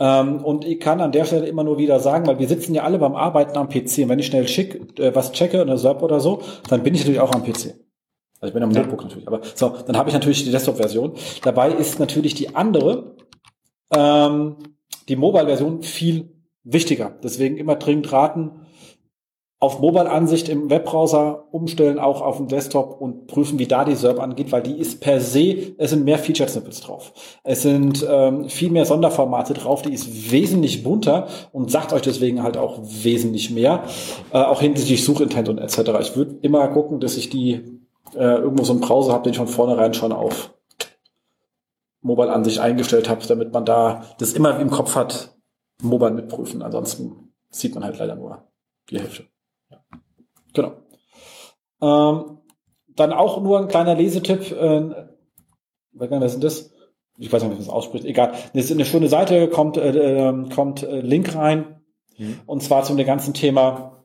Ähm, und ich kann an der Stelle immer nur wieder sagen, weil wir sitzen ja alle beim Arbeiten am PC. Und wenn ich schnell schick, äh, was checke, eine SERP oder so, dann bin ich natürlich auch am PC. Also ich bin am ja. Notebook natürlich. Aber so, dann habe ich natürlich die Desktop-Version. Dabei ist natürlich die andere, ähm, die Mobile-Version viel wichtiger. Deswegen immer dringend raten, auf Mobile-Ansicht im Webbrowser umstellen, auch auf dem Desktop und prüfen, wie da die SERP angeht, weil die ist per se, es sind mehr Feature-Snippets drauf. Es sind ähm, viel mehr Sonderformate drauf, die ist wesentlich bunter und sagt euch deswegen halt auch wesentlich mehr, äh, auch hinsichtlich Suchintent und etc. Ich würde immer gucken, dass ich die äh, irgendwo so einen Browser habe, den ich von vornherein schon auf Mobile-Ansicht eingestellt habe, damit man da das immer im Kopf hat, Mobile mitprüfen. Ansonsten sieht man halt leider nur die Hälfte. Genau. Ähm, dann auch nur ein kleiner Lesetipp. Äh, was ist das? Ich weiß nicht, wie man das ausspricht. Egal. Das ist eine schöne Seite, kommt, äh, ähm, kommt äh, Link rein. Mhm. Und zwar zum ganzen Thema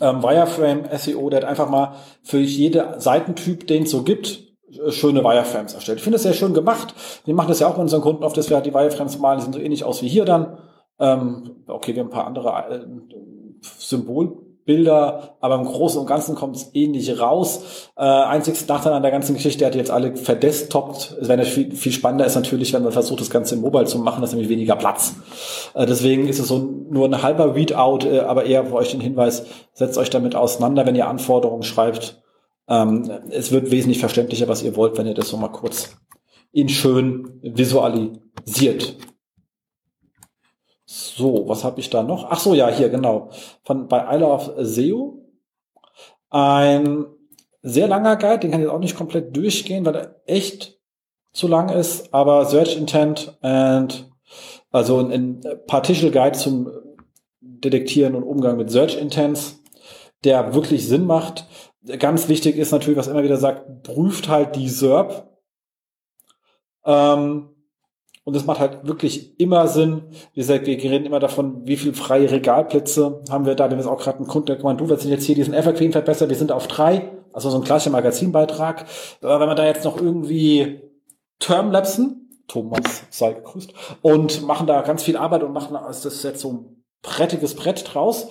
ähm, Wireframe SEO. Der hat einfach mal für jede Seitentyp, den es so gibt, äh, schöne Wireframes erstellt. Ich finde es sehr schön gemacht. Wir machen das ja auch mit unseren Kunden oft, dass wir halt die Wireframes malen, die sehen so ähnlich aus wie hier dann. Ähm, okay, wir haben ein paar andere äh, Symbol Bilder, aber im Großen und Ganzen kommt es ähnlich raus. Äh, einzigste Nachteil an der ganzen Geschichte, er hat jetzt alle verdesktoppt. Es wäre viel, viel spannender ist natürlich, wenn man versucht, das Ganze im Mobile zu machen, das ist nämlich weniger Platz. Äh, deswegen ist es so nur ein halber Readout, äh, aber eher für euch den Hinweis, setzt euch damit auseinander, wenn ihr Anforderungen schreibt. Ähm, es wird wesentlich verständlicher, was ihr wollt, wenn ihr das so mal kurz in schön visualisiert. So, was habe ich da noch? Ach so, ja, hier, genau. Von bei I Love SEO. Ein sehr langer Guide, den kann ich jetzt auch nicht komplett durchgehen, weil er echt zu lang ist, aber Search Intent and also ein, ein Partial Guide zum Detektieren und Umgang mit Search Intents, der wirklich Sinn macht. Ganz wichtig ist natürlich, was immer wieder sagt, prüft halt die SERP. Ähm, und es macht halt wirklich immer Sinn. Wie gesagt, wir reden immer davon, wie viel freie Regalplätze haben wir da. Wir haben jetzt auch gerade einen Kunden, der gemeint, du willst jetzt hier diesen Evergreen verbessern. Wir sind auf drei. Also so ein gleicher Magazinbeitrag. Aber wenn wir da jetzt noch irgendwie Termlapsen, Thomas sei gegrüßt, und machen da ganz viel Arbeit und machen das ist jetzt so ein brettiges Brett draus.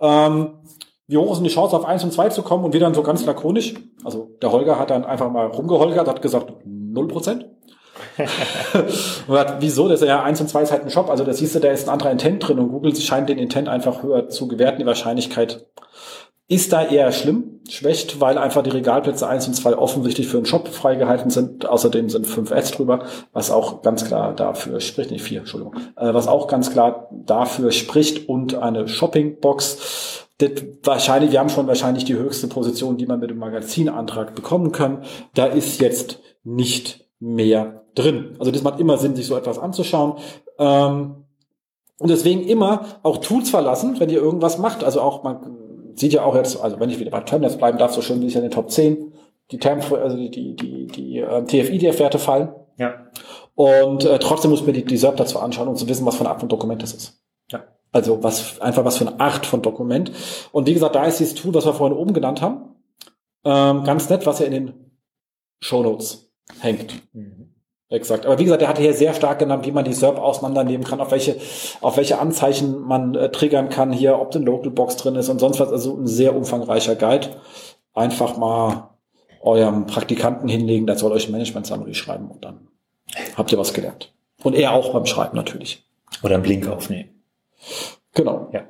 Ähm, wie hoch denn die Chance, auf eins und zwei zu kommen? Und wir dann so ganz lakonisch. Also der Holger hat dann einfach mal rumgeholgert, hat gesagt, null Prozent. wieso? Das ist ja 1 und 2 ist halt ein Shop. Also da siehst du, da ist ein anderer Intent drin und Google scheint den Intent einfach höher zu gewerten. Die Wahrscheinlichkeit ist da eher schlimm, schwächt, weil einfach die Regalplätze 1 und 2 offensichtlich für einen Shop freigehalten sind. Außerdem sind 5 Ads drüber, was auch ganz klar dafür spricht, nicht 4, Entschuldigung, äh, was auch ganz klar dafür spricht und eine Shoppingbox. Das wahrscheinlich, wir haben schon wahrscheinlich die höchste Position, die man mit dem Magazinantrag bekommen kann. Da ist jetzt nicht mehr drin. Also das macht immer Sinn, sich so etwas anzuschauen. Ähm, und deswegen immer auch Tools verlassen, wenn ihr irgendwas macht. Also auch, man sieht ja auch jetzt, also wenn ich wieder bei Termnets bleiben darf, so schön wie ich in den Top 10, die Term, also die, die, die, die äh, TFI-Werte fallen. Ja. Und äh, trotzdem muss man die, die SERP dazu anschauen, um zu wissen, was für eine Art von Dokument das ist. Ja. Also was, einfach was für eine Art von Dokument. Und wie gesagt, da ist dieses Tool, was wir vorhin oben genannt haben, ähm, ganz nett, was ihr in den Show Notes hängt. Mhm. Exakt. Aber wie gesagt, er hat hier sehr stark genannt, wie man die SERP auseinandernehmen kann, auf welche, auf welche Anzeichen man äh, triggern kann hier, ob eine Localbox drin ist und sonst was. Also ein sehr umfangreicher Guide. Einfach mal eurem Praktikanten hinlegen, der soll euch ein Management Summary schreiben und dann habt ihr was gelernt. Und er auch beim Schreiben natürlich. Oder einen Blink aufnehmen. Genau. Ja.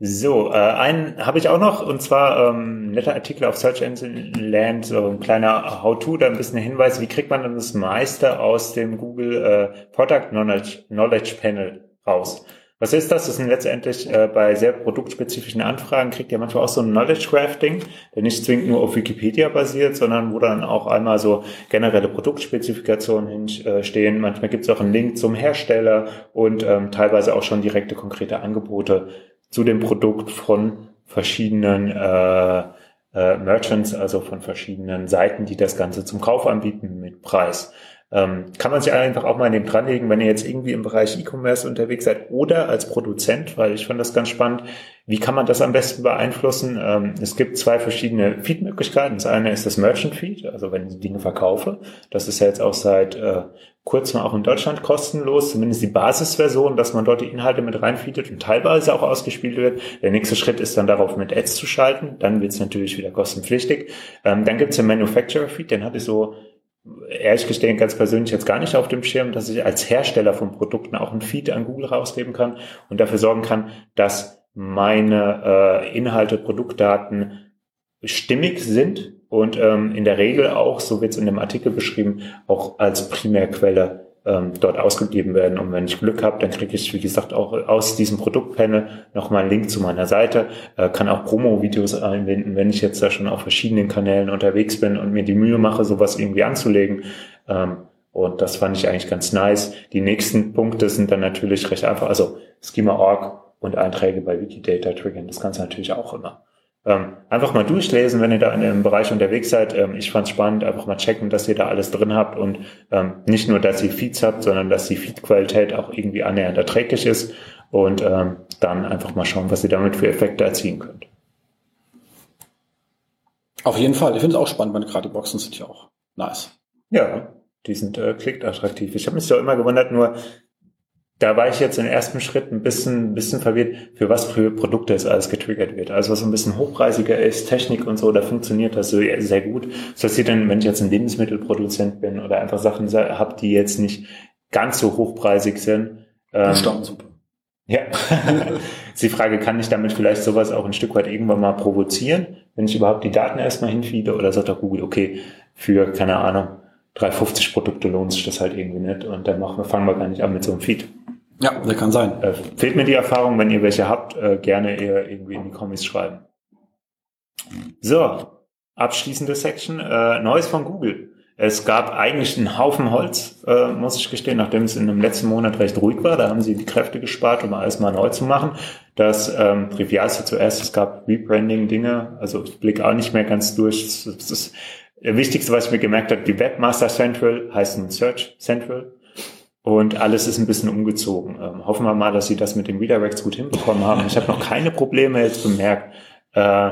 So, äh, einen habe ich auch noch, und zwar ähm, netter Artikel auf Search Engine Land, so ein kleiner How-To, da ein bisschen Hinweis, wie kriegt man denn das meiste aus dem Google äh, Product Knowledge, Knowledge Panel raus? Was ist das? Das sind letztendlich äh, bei sehr produktspezifischen Anfragen kriegt ihr manchmal auch so ein Knowledge Crafting, der nicht zwingend nur auf Wikipedia basiert, sondern wo dann auch einmal so generelle Produktspezifikationen hinstehen. Manchmal gibt es auch einen Link zum Hersteller und ähm, teilweise auch schon direkte konkrete Angebote zu dem Produkt von verschiedenen äh, äh, Merchants, also von verschiedenen Seiten, die das Ganze zum Kauf anbieten mit Preis. Ähm, kann man sich einfach auch mal in dem dranlegen, wenn ihr jetzt irgendwie im Bereich E-Commerce unterwegs seid oder als Produzent, weil ich fand das ganz spannend. Wie kann man das am besten beeinflussen? Ähm, es gibt zwei verschiedene Feed-Möglichkeiten. Das eine ist das Merchant Feed, also wenn ich Dinge verkaufe. Das ist ja jetzt auch seit äh, kurzem auch in Deutschland kostenlos, zumindest die Basisversion, dass man dort die Inhalte mit reinfeedet und teilweise auch ausgespielt wird. Der nächste Schritt ist dann darauf mit Ads zu schalten. Dann wird es natürlich wieder kostenpflichtig. Ähm, dann gibt es den Manufacturer Feed, den hatte ich so ehrlich gestehen ganz persönlich jetzt gar nicht auf dem Schirm, dass ich als Hersteller von Produkten auch ein Feed an Google rausgeben kann und dafür sorgen kann, dass meine äh, Inhalte, Produktdaten stimmig sind und ähm, in der Regel auch, so wird es in dem Artikel beschrieben, auch als Primärquelle ähm, dort ausgegeben werden. Und wenn ich Glück habe, dann kriege ich, wie gesagt, auch aus diesem Produktpanel nochmal einen Link zu meiner Seite, äh, kann auch Promo-Videos einbinden, wenn ich jetzt da schon auf verschiedenen Kanälen unterwegs bin und mir die Mühe mache, sowas irgendwie anzulegen. Ähm, und das fand ich eigentlich ganz nice. Die nächsten Punkte sind dann natürlich recht einfach. Also Schema.org und Einträge bei Wikidata triggern das Ganze natürlich auch immer. Ähm, einfach mal durchlesen, wenn ihr da in dem Bereich unterwegs seid. Ähm, ich fand es spannend, einfach mal checken, dass ihr da alles drin habt und ähm, nicht nur, dass ihr Feeds habt, sondern dass die Feed-Qualität auch irgendwie annähernd erträglich ist und ähm, dann einfach mal schauen, was ihr damit für Effekte erzielen könnt. Auf jeden Fall. Ich finde es auch spannend, weil gerade die Boxen sind ja auch nice. Ja, die sind äh, klickattraktiv. Ich habe mich so immer gewundert, nur da war ich jetzt im ersten Schritt ein bisschen, ein bisschen verwirrt, für was für Produkte es alles getriggert wird. Also was ein bisschen hochpreisiger ist, Technik und so, da funktioniert das so sehr gut. Was passiert denn, wenn ich jetzt ein Lebensmittelproduzent bin oder einfach Sachen habe, die jetzt nicht ganz so hochpreisig sind? Ähm, Stammsuppe. Ja. die Frage, kann ich damit vielleicht sowas auch ein Stück weit irgendwann mal provozieren, wenn ich überhaupt die Daten erstmal hinfiede oder sagt doch Google, okay, für, keine Ahnung, 350 Produkte lohnt sich das halt irgendwie nicht und dann machen wir, fangen wir gar nicht an mit so einem Feed. Ja, der kann sein. Äh, fehlt mir die Erfahrung, wenn ihr welche habt, äh, gerne eher irgendwie in die Kommis schreiben. So, abschließende Section. Äh, Neues von Google. Es gab eigentlich einen Haufen Holz, äh, muss ich gestehen, nachdem es in dem letzten Monat recht ruhig war. Da haben sie die Kräfte gespart, um alles mal neu zu machen. Das ähm, Trivialste zuerst, es gab Rebranding-Dinge. Also ich blicke auch nicht mehr ganz durch. Das, das, das Wichtigste, was ich mir gemerkt habe, die Webmaster Central heißt nun Search Central. Und alles ist ein bisschen umgezogen. Ähm, hoffen wir mal, dass sie das mit den Redirects gut hinbekommen haben. Ich habe noch keine Probleme jetzt bemerkt. Äh,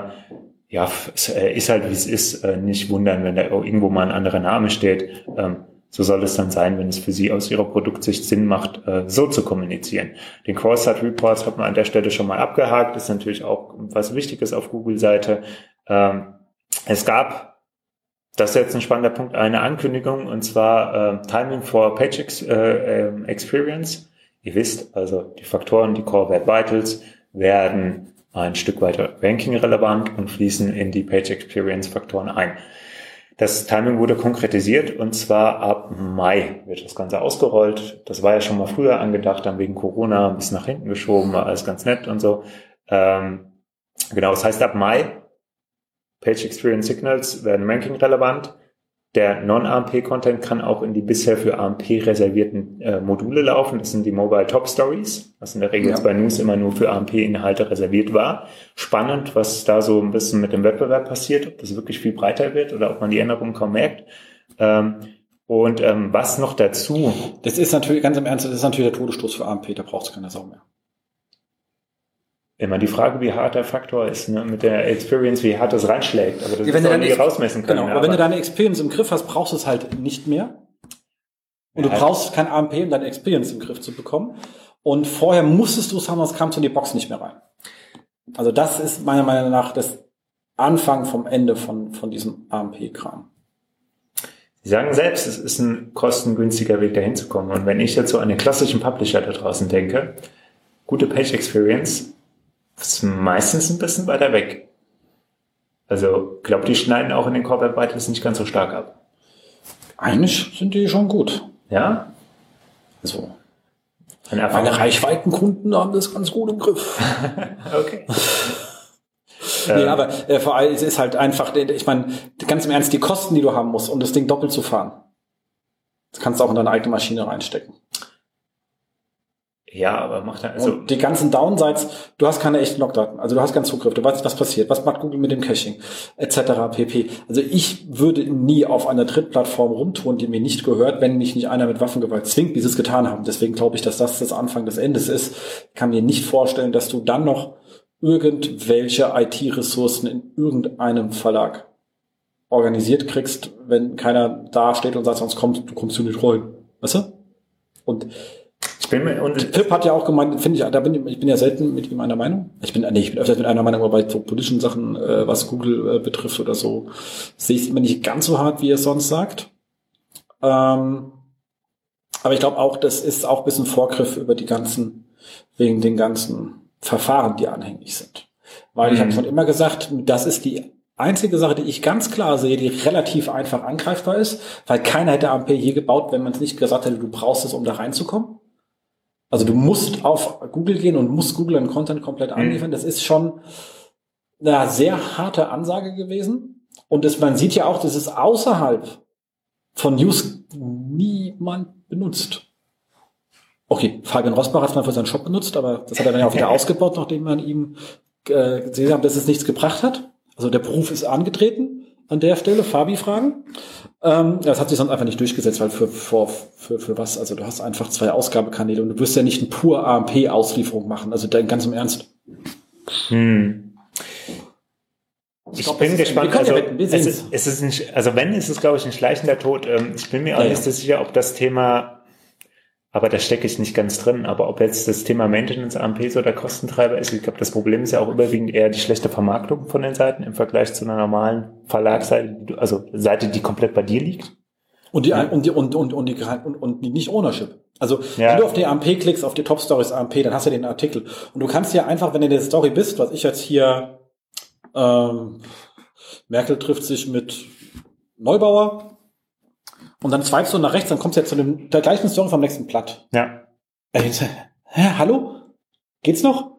ja, es äh, ist halt wie es ist. Äh, nicht wundern, wenn da irgendwo mal ein anderer Name steht. Ähm, so soll es dann sein, wenn es für Sie aus Ihrer Produktsicht Sinn macht, äh, so zu kommunizieren. Den Cross-Site Reports hat man an der Stelle schon mal abgehakt. Ist natürlich auch was Wichtiges auf Google-Seite. Ähm, es gab das ist jetzt ein spannender Punkt, eine Ankündigung, und zwar äh, Timing for Page ex äh, ähm, Experience. Ihr wisst, also die Faktoren, die Core Web Vitals werden ein Stück weiter Ranking relevant und fließen in die Page Experience Faktoren ein. Das Timing wurde konkretisiert und zwar ab Mai wird das Ganze ausgerollt. Das war ja schon mal früher angedacht, dann wegen Corona ein bisschen nach hinten geschoben, war alles ganz nett und so. Ähm, genau, das heißt ab Mai Page Experience Signals werden ranking-relevant. Der Non-AMP-Content kann auch in die bisher für AMP reservierten äh, Module laufen. Das sind die Mobile Top Stories, was in der Regel ja. bei News immer nur für AMP-Inhalte reserviert war. Spannend, was da so ein bisschen mit dem Wettbewerb passiert, ob das wirklich viel breiter wird oder ob man die Änderungen kaum merkt. Ähm, und ähm, was noch dazu? Das ist natürlich, ganz im Ernst, das ist natürlich der Todesstoß für AMP, da braucht es keine Sau mehr immer die Frage, wie hart der Faktor ist, ne? mit der Experience, wie hart das reinschlägt. Aber das ja, ist auch nie rausmessen können. Genau, aber, wenn du deine Experience im Griff hast, brauchst du es halt nicht mehr. Und ja, du brauchst kein AMP, um deine Experience im Griff zu bekommen. Und vorher musstest du es haben, sonst kamst du in die Box nicht mehr rein. Also das ist meiner Meinung nach das Anfang vom Ende von, von diesem AMP-Kram. Sie sagen selbst, es ist ein kostengünstiger Weg, dahin zu kommen. Und wenn ich jetzt so an den klassischen Publisher da draußen denke, gute Page Experience, ist meistens ein bisschen weiter weg. Also, glaube die schneiden auch in den Vitals nicht ganz so stark ab. Eigentlich sind die schon gut. Ja? So. Meine Reichweitenkunden haben das ganz gut im Griff. okay. nee, ähm. aber äh, vor allem, es ist halt einfach, ich meine, ganz im Ernst, die Kosten, die du haben musst, um das Ding doppelt zu fahren, das kannst du auch in deine eigene Maschine reinstecken. Ja, aber macht er also. Und die ganzen Downsides, du hast keine echten Logdaten, also du hast keinen Zugriff, du weißt was passiert, was macht Google mit dem Caching, etc. pp. Also ich würde nie auf einer Drittplattform rumtun, die mir nicht gehört, wenn mich nicht einer mit Waffengewalt zwingt, dieses getan haben. Deswegen glaube ich, dass das das Anfang des Endes ist. Ich kann mir nicht vorstellen, dass du dann noch irgendwelche IT-Ressourcen in irgendeinem Verlag organisiert kriegst, wenn keiner da steht und sagt, sonst kommst du kommst du nicht rein. Weißt du? Und und Pip hat ja auch gemeint, finde ich, da bin ich, ich bin ja selten mit ihm einer Meinung. Ich bin, nee, ich bin öfters mit einer Meinung, aber bei so politischen Sachen, äh, was Google äh, betrifft oder so, sehe ich es immer nicht ganz so hart, wie er sonst sagt. Ähm, aber ich glaube auch, das ist auch ein bisschen Vorgriff über die ganzen, wegen den ganzen Verfahren, die anhängig sind. Weil ich habe schon immer gesagt, das ist die einzige Sache, die ich ganz klar sehe, die relativ einfach angreifbar ist, weil keiner hätte AMP je gebaut, wenn man es nicht gesagt hätte, du brauchst es, um da reinzukommen. Also du musst auf Google gehen und musst Google einen Content komplett anliefern. Das ist schon eine sehr harte Ansage gewesen. Und das, man sieht ja auch, das ist außerhalb von News niemand benutzt. Okay, Fabian Rosbach hat es mal für seinen Shop benutzt, aber das hat er dann ja auch wieder ausgebaut, nachdem man ihm äh, gesehen hat, dass es nichts gebracht hat. Also der Beruf ist angetreten an der Stelle, Fabi fragen. Ähm, das hat sich sonst einfach nicht durchgesetzt, weil für, für, für, für was? Also du hast einfach zwei Ausgabekanäle und du wirst ja nicht eine pur AMP-Auslieferung machen. Also ganz im Ernst. Hm. Ich, ich glaub, bin gespannt. Also, es ist, es ist ein, also wenn, ist es, glaube ich, ein schleichender Tod. Ähm, ich bin mir auch ja, nicht so sicher, ob das Thema aber da stecke ich nicht ganz drin. Aber ob jetzt das Thema Maintenance AMP so der Kostentreiber ist, ich glaube, das Problem ist ja auch überwiegend eher die schlechte Vermarktung von den Seiten im Vergleich zu einer normalen Verlagsseite, also Seite, die komplett bei dir liegt. Und die, und die, und, und, und die, und, und die nicht Ownership. Also, ja. wenn du auf die AMP klickst, auf die Top Stories AMP, dann hast du den Artikel. Und du kannst ja einfach, wenn du in der Story bist, was ich jetzt hier, ähm, Merkel trifft sich mit Neubauer, und dann swipest du nach rechts, dann kommst du ja zu dem, der gleichen Story vom nächsten Blatt. Ja. Äh, hä, hallo? Geht's noch?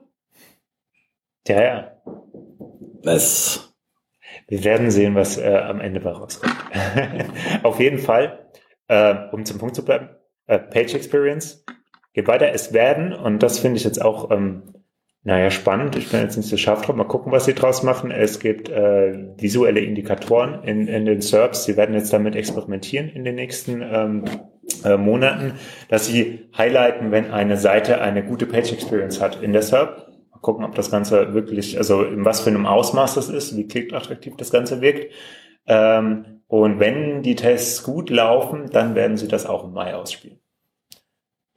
Ja, ja. Das. Wir werden sehen, was äh, am Ende bei rauskommt. Auf jeden Fall, äh, um zum Punkt zu bleiben, äh, Page Experience geht weiter. Es werden, und das finde ich jetzt auch ähm, naja, spannend. Ich bin jetzt nicht so scharf drauf. Mal gucken, was sie draus machen. Es gibt äh, visuelle Indikatoren in, in den SERPs. Sie werden jetzt damit experimentieren in den nächsten ähm, äh, Monaten, dass sie highlighten, wenn eine Seite eine gute Page Experience hat in der SERP. Mal gucken, ob das Ganze wirklich, also in was für einem Ausmaß das ist, wie klickattraktiv das Ganze wirkt. Ähm, und wenn die Tests gut laufen, dann werden sie das auch im Mai ausspielen.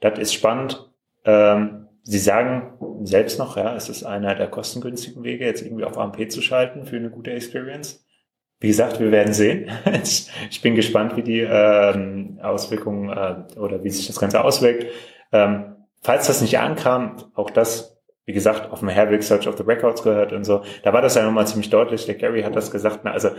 Das ist spannend. Ähm, Sie sagen selbst noch, ja, es ist einer der kostengünstigen Wege, jetzt irgendwie auf AMP zu schalten für eine gute Experience. Wie gesagt, wir werden sehen. ich bin gespannt, wie die ähm, Auswirkungen äh, oder wie sich das Ganze auswirkt. Ähm, falls das nicht ankam, auch das, wie gesagt, auf dem Herwig Search of the Records gehört und so, da war das ja nochmal ziemlich deutlich. Der Gary hat das gesagt. Na, also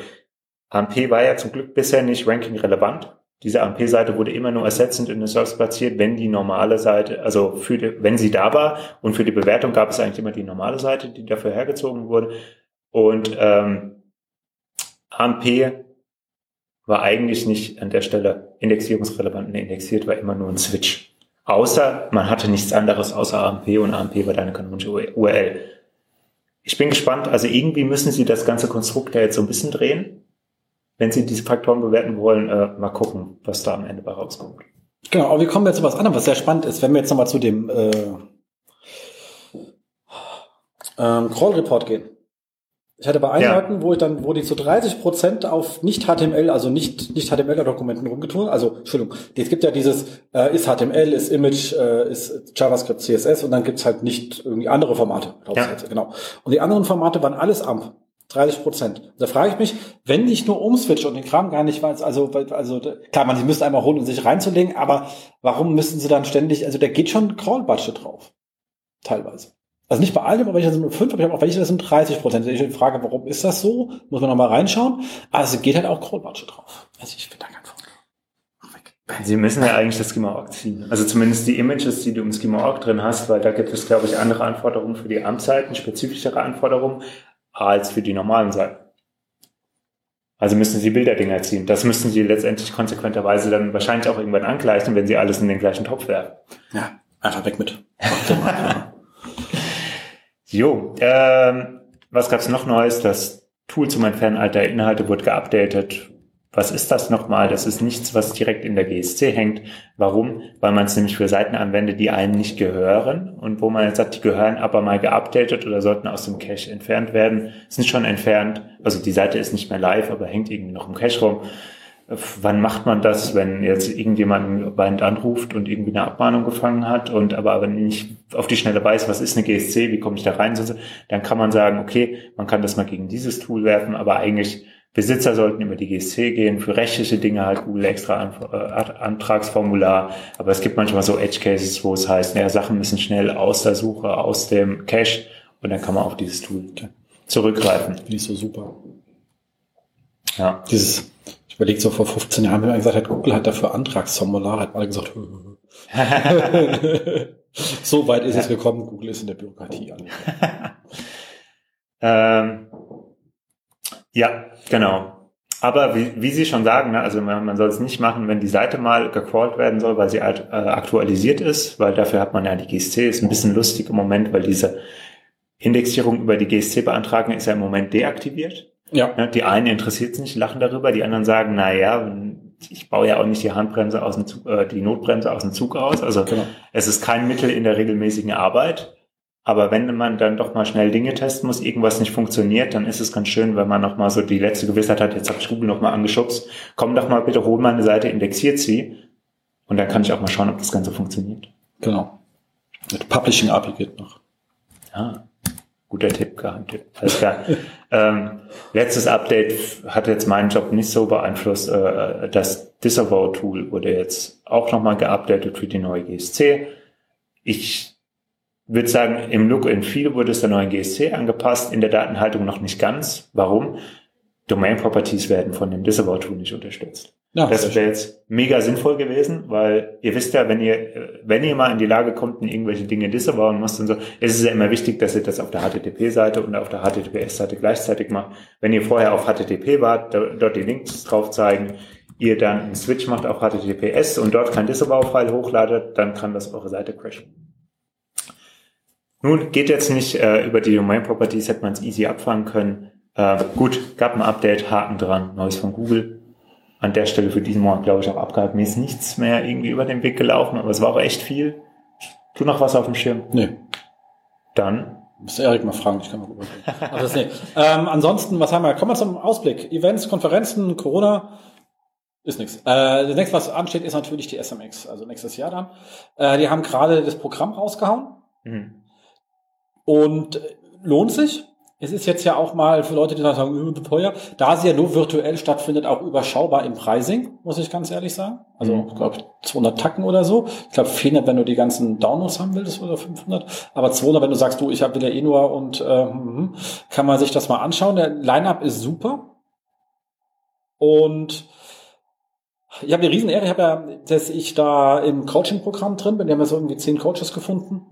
AMP war ja zum Glück bisher nicht ranking relevant diese AMP-Seite wurde immer nur ersetzend in den Service platziert, wenn die normale Seite, also für die, wenn sie da war und für die Bewertung gab es eigentlich immer die normale Seite, die dafür hergezogen wurde. Und ähm, AMP war eigentlich nicht an der Stelle indexierungsrelevant indexiert, war immer nur ein Switch. Außer man hatte nichts anderes außer AMP und AMP war deine kanonische URL. Ich bin gespannt, also irgendwie müssen sie das ganze Konstrukt ja jetzt so ein bisschen drehen wenn Sie diese Faktoren bewerten wollen, äh, mal gucken, was da am Ende bei rauskommt. Genau, aber wir kommen jetzt zu was anderem, was sehr spannend ist, wenn wir jetzt nochmal zu dem äh, ähm, Crawl Report gehen. Ich hatte bei Einheiten, ja. wo ich dann, wo die zu 30 Prozent auf nicht HTML, also nicht, nicht HTML-Dokumenten rumgetun, also, Entschuldigung, es gibt ja dieses, äh, ist HTML, ist Image, äh, ist JavaScript, CSS und dann gibt's halt nicht irgendwie andere Formate. Ja. Genau. Und die anderen Formate waren alles AMP. 30 Prozent. Da frage ich mich, wenn ich nur umswitche und den Kram gar nicht weiß, also, also klar, man, sie müssen einmal holen, um sich reinzulegen, aber warum müssen sie dann ständig, also da geht schon Crawl-Budget drauf. Teilweise. Also nicht bei allem, aber das sind nur 5, aber ich habe auch welche, das sind 30 Prozent. Ich frage, warum ist das so? Muss man nochmal reinschauen. Also geht halt auch Crawl-Budget drauf. Also ich bin da ganz Sie müssen ja eigentlich das Schema-Org ziehen. Also zumindest die Images, die du im Schema-Org drin hast, weil da gibt es, glaube ich, andere Anforderungen für die Amtszeiten, spezifischere Anforderungen als für die normalen Seiten. Also müssen Sie Bilderdinger ziehen. Das müssen Sie letztendlich konsequenterweise dann wahrscheinlich auch irgendwann angleichen, wenn Sie alles in den gleichen Topf werfen. Ja, einfach weg mit. jo, ähm, was gab's noch Neues? Das Tool zum Entfernen alter Inhalte wurde geupdatet. Was ist das nochmal? Das ist nichts, was direkt in der GSC hängt. Warum? Weil man es nämlich für Seiten anwendet, die einem nicht gehören und wo man jetzt sagt, die gehören aber mal geupdatet oder sollten aus dem Cache entfernt werden, sind schon entfernt. Also die Seite ist nicht mehr live, aber hängt irgendwie noch im Cache rum. Wann macht man das, wenn jetzt irgendjemand weinend anruft und irgendwie eine Abmahnung gefangen hat und aber, aber nicht auf die Schnelle weiß, was ist eine GSC, wie komme ich da rein? Dann kann man sagen, okay, man kann das mal gegen dieses Tool werfen, aber eigentlich Besitzer sollten über die GSC gehen, für rechtliche Dinge halt Google extra An äh, Antragsformular. Aber es gibt manchmal so Edge Cases, wo es heißt, naja, Sachen müssen schnell aus der Suche, aus dem Cache und dann kann man auf dieses Tool zurückgreifen. Finde ich so super. Ja. Dieses, ich überlege so vor 15 Jahren, wenn man gesagt hat, Google hat dafür Antragsformular, hat man gesagt, so weit ist ja. es gekommen, Google ist in der Bürokratie. ähm, ja, genau. Aber wie, wie Sie schon sagen, ne, also man, man soll es nicht machen, wenn die Seite mal gecrawlt werden soll, weil sie halt, äh, aktualisiert ist, weil dafür hat man ja die GSC. Ist ein bisschen lustig im Moment, weil diese Indexierung über die GSC beantragen ist ja im Moment deaktiviert. Ja. Ne, die einen interessiert es nicht, lachen darüber, die anderen sagen, na ja, ich baue ja auch nicht die Handbremse aus dem Zug, äh, die Notbremse aus dem Zug aus. Also genau. es ist kein Mittel in der regelmäßigen Arbeit. Aber wenn man dann doch mal schnell Dinge testen muss, irgendwas nicht funktioniert, dann ist es ganz schön, wenn man noch mal so die letzte Gewissheit hat, jetzt habe ich Google noch mal angeschubst, komm doch mal bitte, hol mal eine Seite, indexiert sie und dann kann ich auch mal schauen, ob das Ganze funktioniert. Genau. Mit Publishing API geht noch. Ja, guter Tipp, Geheimtipp. Alles klar. ähm, letztes Update hat jetzt meinen Job nicht so beeinflusst. Äh, das Disavow-Tool wurde jetzt auch noch mal geupdatet für die neue GSC. Ich würde sagen, im Look and Feel wurde es der neuen GSC angepasst, in der Datenhaltung noch nicht ganz. Warum? Domain Properties werden von dem Disavow Tool nicht unterstützt. Ja, das wäre jetzt mega sinnvoll gewesen, weil ihr wisst ja, wenn ihr, wenn ihr mal in die Lage kommt, in irgendwelche Dinge disavowen müsst und so, ist es ja immer wichtig, dass ihr das auf der HTTP-Seite und auf der HTTPS-Seite gleichzeitig macht. Wenn ihr vorher auf HTTP wart, dort die Links drauf zeigen, ihr dann einen Switch macht auf HTTPS und dort kein Disavow-File hochladet, dann kann das eure Seite crashen. Nun, geht jetzt nicht äh, über die Domain Properties, hätte man es easy abfangen können. Äh, gut, gab ein Update, Haken dran, Neues von Google. An der Stelle für diesen Monat, glaube ich, auch abgehalten. Mir ist nichts mehr irgendwie über den Weg gelaufen, aber es war auch echt viel. Du noch was auf dem Schirm? Nee. Dann. Muss Erik mal fragen, ich kann mal rüber. also nee. ähm, ansonsten, was haben wir? Kommen wir zum Ausblick. Events, Konferenzen, Corona. Ist nichts. Äh, das nächste, was ansteht, ist natürlich die SMX, also nächstes Jahr dann. Äh, die haben gerade das Programm rausgehauen. Mhm. Und lohnt sich. Es ist jetzt ja auch mal für Leute, die sagen, äh, teuer, da sie ja nur virtuell stattfindet, auch überschaubar im Pricing, muss ich ganz ehrlich sagen. Also, mhm. ich glaube, 200 Tacken oder so. Ich glaube, 400, wenn du die ganzen Downloads haben willst, oder 500. Aber 200, wenn du sagst, du, ich habe wieder eh nur und äh, hm, kann man sich das mal anschauen. Der Lineup ist super. Und ich habe eine Riesenehre, ich habe ja, dass ich da im Coaching-Programm drin bin. Wir haben ja so irgendwie zehn Coaches gefunden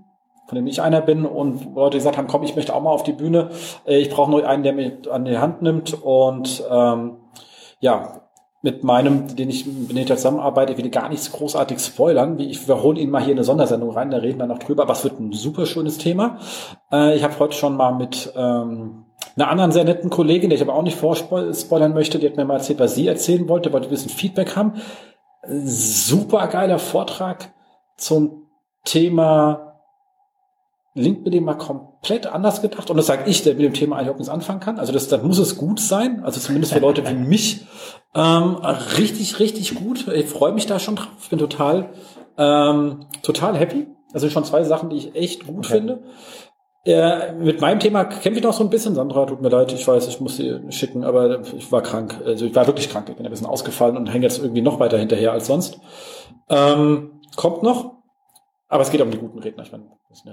von dem ich einer bin und Leute gesagt haben, komm, ich möchte auch mal auf die Bühne, äh, ich brauche nur einen, der mich an die Hand nimmt und ähm, ja, mit meinem, den ich, mit dem ich zusammenarbeite, ich will gar nichts großartig spoilern. Ich wiederhole ihn mal hier in eine Sondersendung rein, da reden wir noch drüber, aber es wird ein super schönes Thema. Äh, ich habe heute schon mal mit ähm, einer anderen sehr netten Kollegin, der ich aber auch nicht vorspoilern möchte, die hat mir mal erzählt, was sie erzählen wollte, wollte ein bisschen Feedback haben. Super geiler Vortrag zum Thema Link mit dem mal komplett anders gedacht. Und das sage ich, der mit dem Thema eigentlich auch nichts anfangen kann. Also das, dann muss es gut sein. Also zumindest für Leute wie mich. Ähm, richtig, richtig gut. Ich freue mich da schon drauf. Ich bin total, ähm, total happy. Also schon zwei Sachen, die ich echt gut okay. finde. Äh, mit meinem Thema kämpfe ich noch so ein bisschen. Sandra, tut mir leid, ich weiß, ich muss sie schicken, aber ich war krank. Also ich war wirklich krank. Ich bin ein bisschen ausgefallen und hänge jetzt irgendwie noch weiter hinterher als sonst. Ähm, kommt noch. Aber es geht um die guten Redner. Ich meine, das.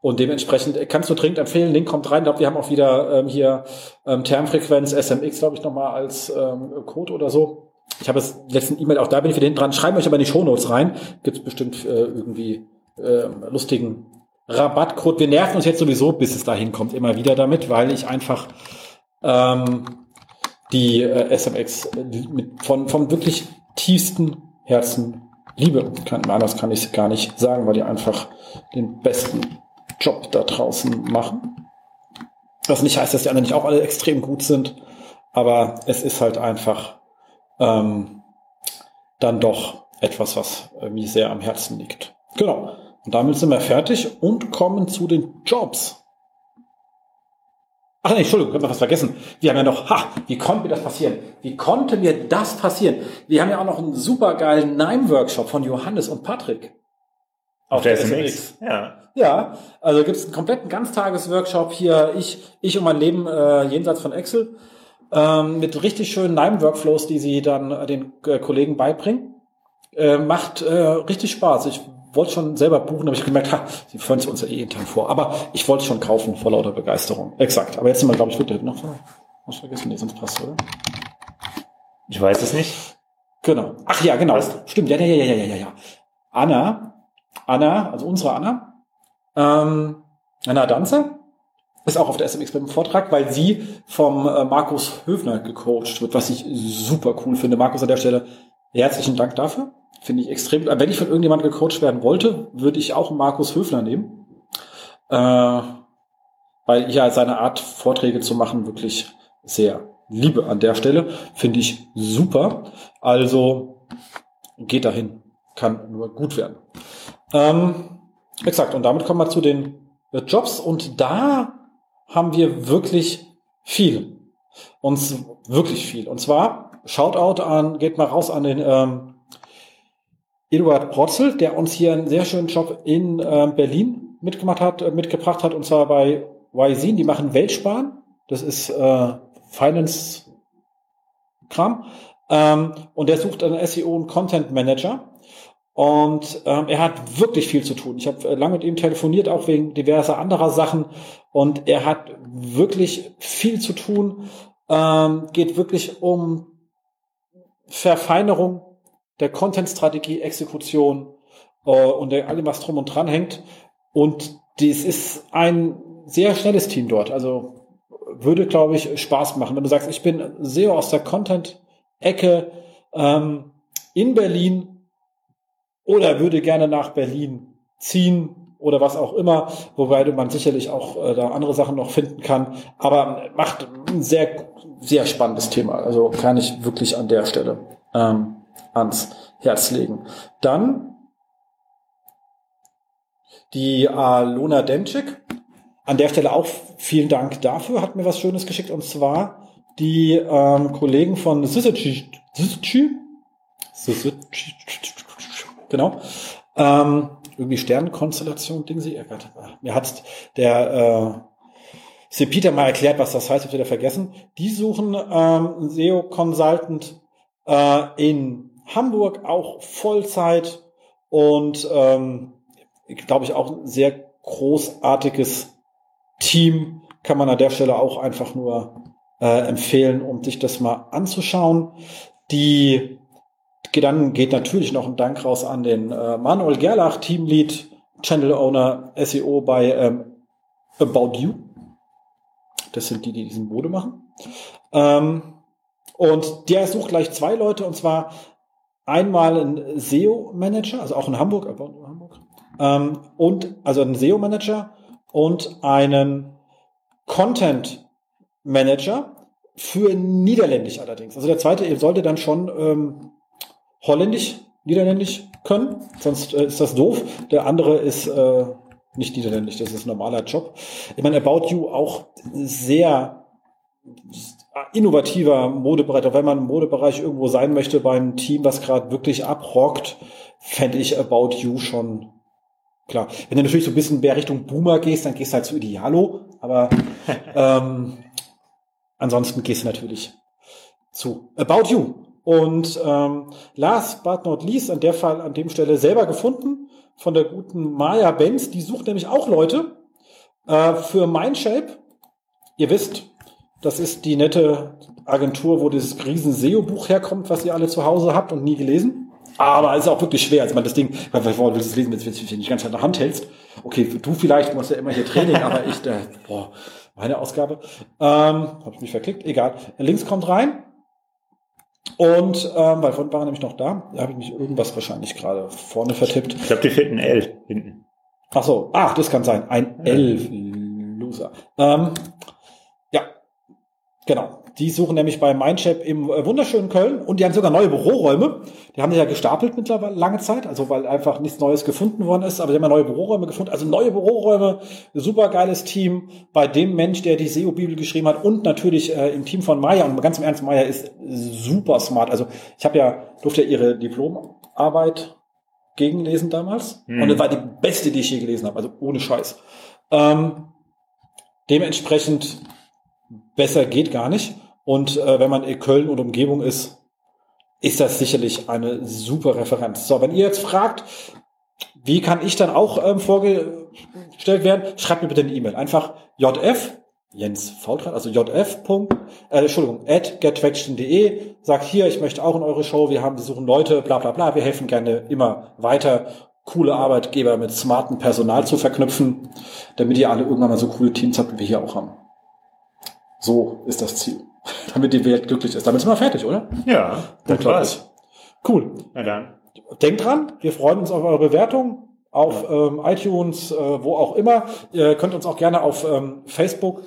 Und dementsprechend kannst du dringend empfehlen, Link kommt rein. Ich glaube, wir haben auch wieder ähm, hier ähm, Termfrequenz SMX, glaube ich, nochmal als ähm, Code oder so. Ich habe es letzten E-Mail, auch da bin ich wieder hinten dran. Schreiben euch aber in die Shownotes rein. Gibt es bestimmt äh, irgendwie äh, lustigen Rabattcode. Wir nerven uns jetzt sowieso, bis es dahin kommt, immer wieder damit, weil ich einfach ähm, die äh, SMX mit, von, vom wirklich tiefsten Herzen liebe. Kann, anders kann ich es gar nicht sagen, weil die einfach den besten Job da draußen machen. Was nicht heißt, dass die anderen nicht auch alle extrem gut sind, aber es ist halt einfach ähm, dann doch etwas, was mir sehr am Herzen liegt. Genau. Und damit sind wir fertig und kommen zu den Jobs. Ach nee, Entschuldigung, ich habe noch was vergessen. Wir haben ja noch, ha, wie konnte mir das passieren? Wie konnte mir das passieren? Wir haben ja auch noch einen supergeilen Nime-Workshop von Johannes und Patrick. Auf der SMX. Ja. Ja, also gibt es einen kompletten Ganztagesworkshop hier, ich, ich und mein Leben äh, jenseits von Excel. ähm, mit richtig schönen Nime-Workflows, die sie dann äh, den äh, Kollegen beibringen. Äh, macht äh, richtig Spaß. Ich wollte schon selber buchen, habe ich gemerkt, ha, sie führen es uns ja eh intern vor. Aber ich wollte es schon kaufen, vor lauter Begeisterung. Exakt. Aber jetzt sind wir, glaube ich, wirklich noch was vergessen, nee, sonst passt, oder? Ich weiß es nicht. Genau. Ach ja, genau. Was? Stimmt, ja, ja, ja, ja, ja, ja, ja. Anna, Anna, also unsere Anna, ähm, Anna Danzer, ist auch auf der SMX beim Vortrag, weil sie vom äh, Markus Höfner gecoacht wird, was ich super cool finde. Markus an der Stelle, herzlichen Dank dafür. Finde ich extrem. Wenn ich von irgendjemandem gecoacht werden wollte, würde ich auch Markus Höfner nehmen. Äh, weil ja seine Art, Vorträge zu machen, wirklich sehr liebe an der Stelle. Finde ich super. Also geht dahin. Kann nur gut werden. Ähm, exakt. Und damit kommen wir zu den äh, Jobs. Und da haben wir wirklich viel. Uns wirklich viel. Und zwar, Shoutout an, geht mal raus an den ähm, Eduard Protzel, der uns hier einen sehr schönen Job in äh, Berlin mitgemacht hat, äh, mitgebracht hat, und zwar bei YZine. Die machen Weltsparen. Das ist äh, Finance-Kram. Ähm, und der sucht einen SEO und Content Manager. Und ähm, er hat wirklich viel zu tun. Ich habe äh, lange mit ihm telefoniert, auch wegen diverser anderer Sachen. Und er hat wirklich viel zu tun. Ähm, geht wirklich um Verfeinerung der Content-Strategie, Exekution äh, und allem, was drum und dran hängt. Und das ist ein sehr schnelles Team dort. Also würde, glaube ich, Spaß machen. Wenn du sagst, ich bin SEO aus der Content-Ecke ähm, in Berlin, oder würde gerne nach Berlin ziehen oder was auch immer, wobei man sicherlich auch äh, da andere Sachen noch finden kann. Aber macht ein sehr, sehr spannendes Thema. Also kann ich wirklich an der Stelle ähm, ans Herz legen. Dann die Alona Demczyk. An der Stelle auch vielen Dank dafür, hat mir was Schönes geschickt und zwar die ähm, Kollegen von Syzygy, Syzygy, genau. Ähm, irgendwie Sternenkonstellation, Ding sie. Mir hat der äh, C. Peter mal erklärt, was das heißt, ich wieder vergessen. Die suchen ähm, SEO Consultant äh, in Hamburg auch Vollzeit und ähm, glaube ich auch ein sehr großartiges Team kann man an der Stelle auch einfach nur äh, empfehlen, um sich das mal anzuschauen. Die dann geht natürlich noch ein Dank raus an den äh, Manuel Gerlach, Teamlead, Channel Owner, SEO bei ähm, About You. Das sind die, die diesen Mode machen. Ähm, und der sucht gleich zwei Leute, und zwar einmal ein SEO-Manager, also auch in Hamburg, About You Hamburg, ähm, und also ein SEO-Manager und einen Content-Manager für Niederländisch allerdings. Also der zweite sollte dann schon ähm, Holländisch, Niederländisch können, sonst äh, ist das doof. Der andere ist äh, nicht Niederländisch, das ist ein normaler Job. Ich meine, About You auch sehr innovativer Modebereich. Wenn man im Modebereich irgendwo sein möchte bei einem Team, was gerade wirklich abrockt, fände ich About You schon klar. Wenn du natürlich so ein bisschen mehr Richtung Boomer gehst, dann gehst du halt zu Idealo, aber ähm, ansonsten gehst du natürlich zu About You. Und ähm, last but not least, an der Fall, an dem Stelle selber gefunden von der guten Maya Benz. Die sucht nämlich auch Leute äh, für Mindshape. Ihr wisst, das ist die nette Agentur, wo dieses riesen SEO-Buch herkommt, was ihr alle zu Hause habt und nie gelesen. Aber es ist auch wirklich schwer. Also man das Ding, weil willst du es lesen, wenn du es nicht Zeit in der Hand hältst? Okay, du vielleicht musst ja immer hier Training, aber ich, äh, boah, meine Ausgabe. Ähm, Habe ich mich verklickt, egal. Links kommt rein. Und ähm, weil vorhin war nämlich noch da, da habe ich mich irgendwas wahrscheinlich gerade vorne vertippt. Ich glaube, die fehlt ein L hinten. Ach so, ach, das kann sein. Ein L, Loser. Ähm, genau. Die suchen nämlich bei Mindshap im äh, wunderschönen Köln und die haben sogar neue Büroräume. Die haben sich ja gestapelt mittlerweile lange Zeit, also weil einfach nichts Neues gefunden worden ist, aber die haben ja neue Büroräume gefunden. Also neue Büroräume, super geiles Team bei dem Mensch, der die SEO-Bibel geschrieben hat und natürlich äh, im Team von Maya. Und ganz im Ernst, Maya ist super smart. Also ich habe ja, durfte ja ihre Diplomarbeit gegenlesen damals Hm. und das war die beste, die ich je gelesen habe, also ohne Scheiß. Ähm, dementsprechend besser geht gar nicht. Und äh, wenn man in Köln und Umgebung ist, ist das sicherlich eine super Referenz. So, wenn ihr jetzt fragt, wie kann ich dann auch ähm, vorgestellt werden, schreibt mir bitte eine E-Mail. Einfach jf, Jens Faultrat, also jf. Äh, Entschuldigung, at gettraction.de, sagt hier, ich möchte auch in eure Show, wir haben, wir suchen Leute, bla bla bla, wir helfen gerne immer weiter, coole Arbeitgeber mit smarten Personal zu verknüpfen, damit ihr alle irgendwann mal so coole Teams habt, wie wir hier auch haben. So ist das Ziel. damit die Welt glücklich ist. Damit sind wir fertig, oder? Ja, das war's. Cool. Na dann. Denkt dran, wir freuen uns auf eure Bewertung auf ja. ähm, iTunes, äh, wo auch immer. Ihr könnt uns auch gerne auf ähm, Facebook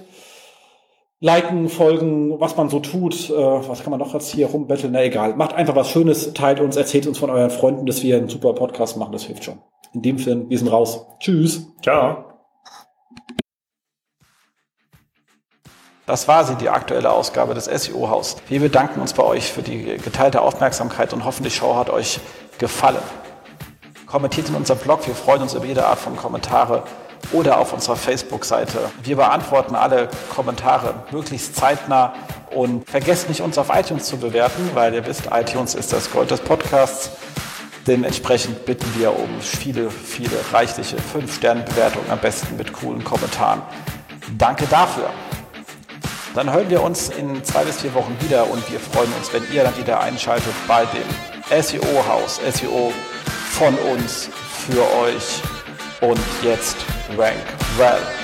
liken, folgen, was man so tut. Äh, was kann man noch jetzt hier rumbetteln? Na egal. Macht einfach was Schönes, teilt uns, erzählt uns von euren Freunden, dass wir einen super Podcast machen. Das hilft schon. In dem Sinne, wir sind raus. Tschüss. Ciao. Das war sie, die aktuelle Ausgabe des SEO-Haus. Wir bedanken uns bei euch für die geteilte Aufmerksamkeit und hoffen, die Show hat euch gefallen. Kommentiert in unserem Blog, wir freuen uns über jede Art von Kommentare oder auf unserer Facebook-Seite. Wir beantworten alle Kommentare möglichst zeitnah und vergesst nicht, uns auf iTunes zu bewerten, weil ihr wisst, iTunes ist das Gold des Podcasts. Dementsprechend bitten wir um viele, viele reichliche 5-Sterne-Bewertungen, am besten mit coolen Kommentaren. Danke dafür. Dann hören wir uns in zwei bis vier Wochen wieder und wir freuen uns, wenn ihr dann wieder einschaltet bei dem SEO-Haus, SEO von uns für euch. Und jetzt Rank Well.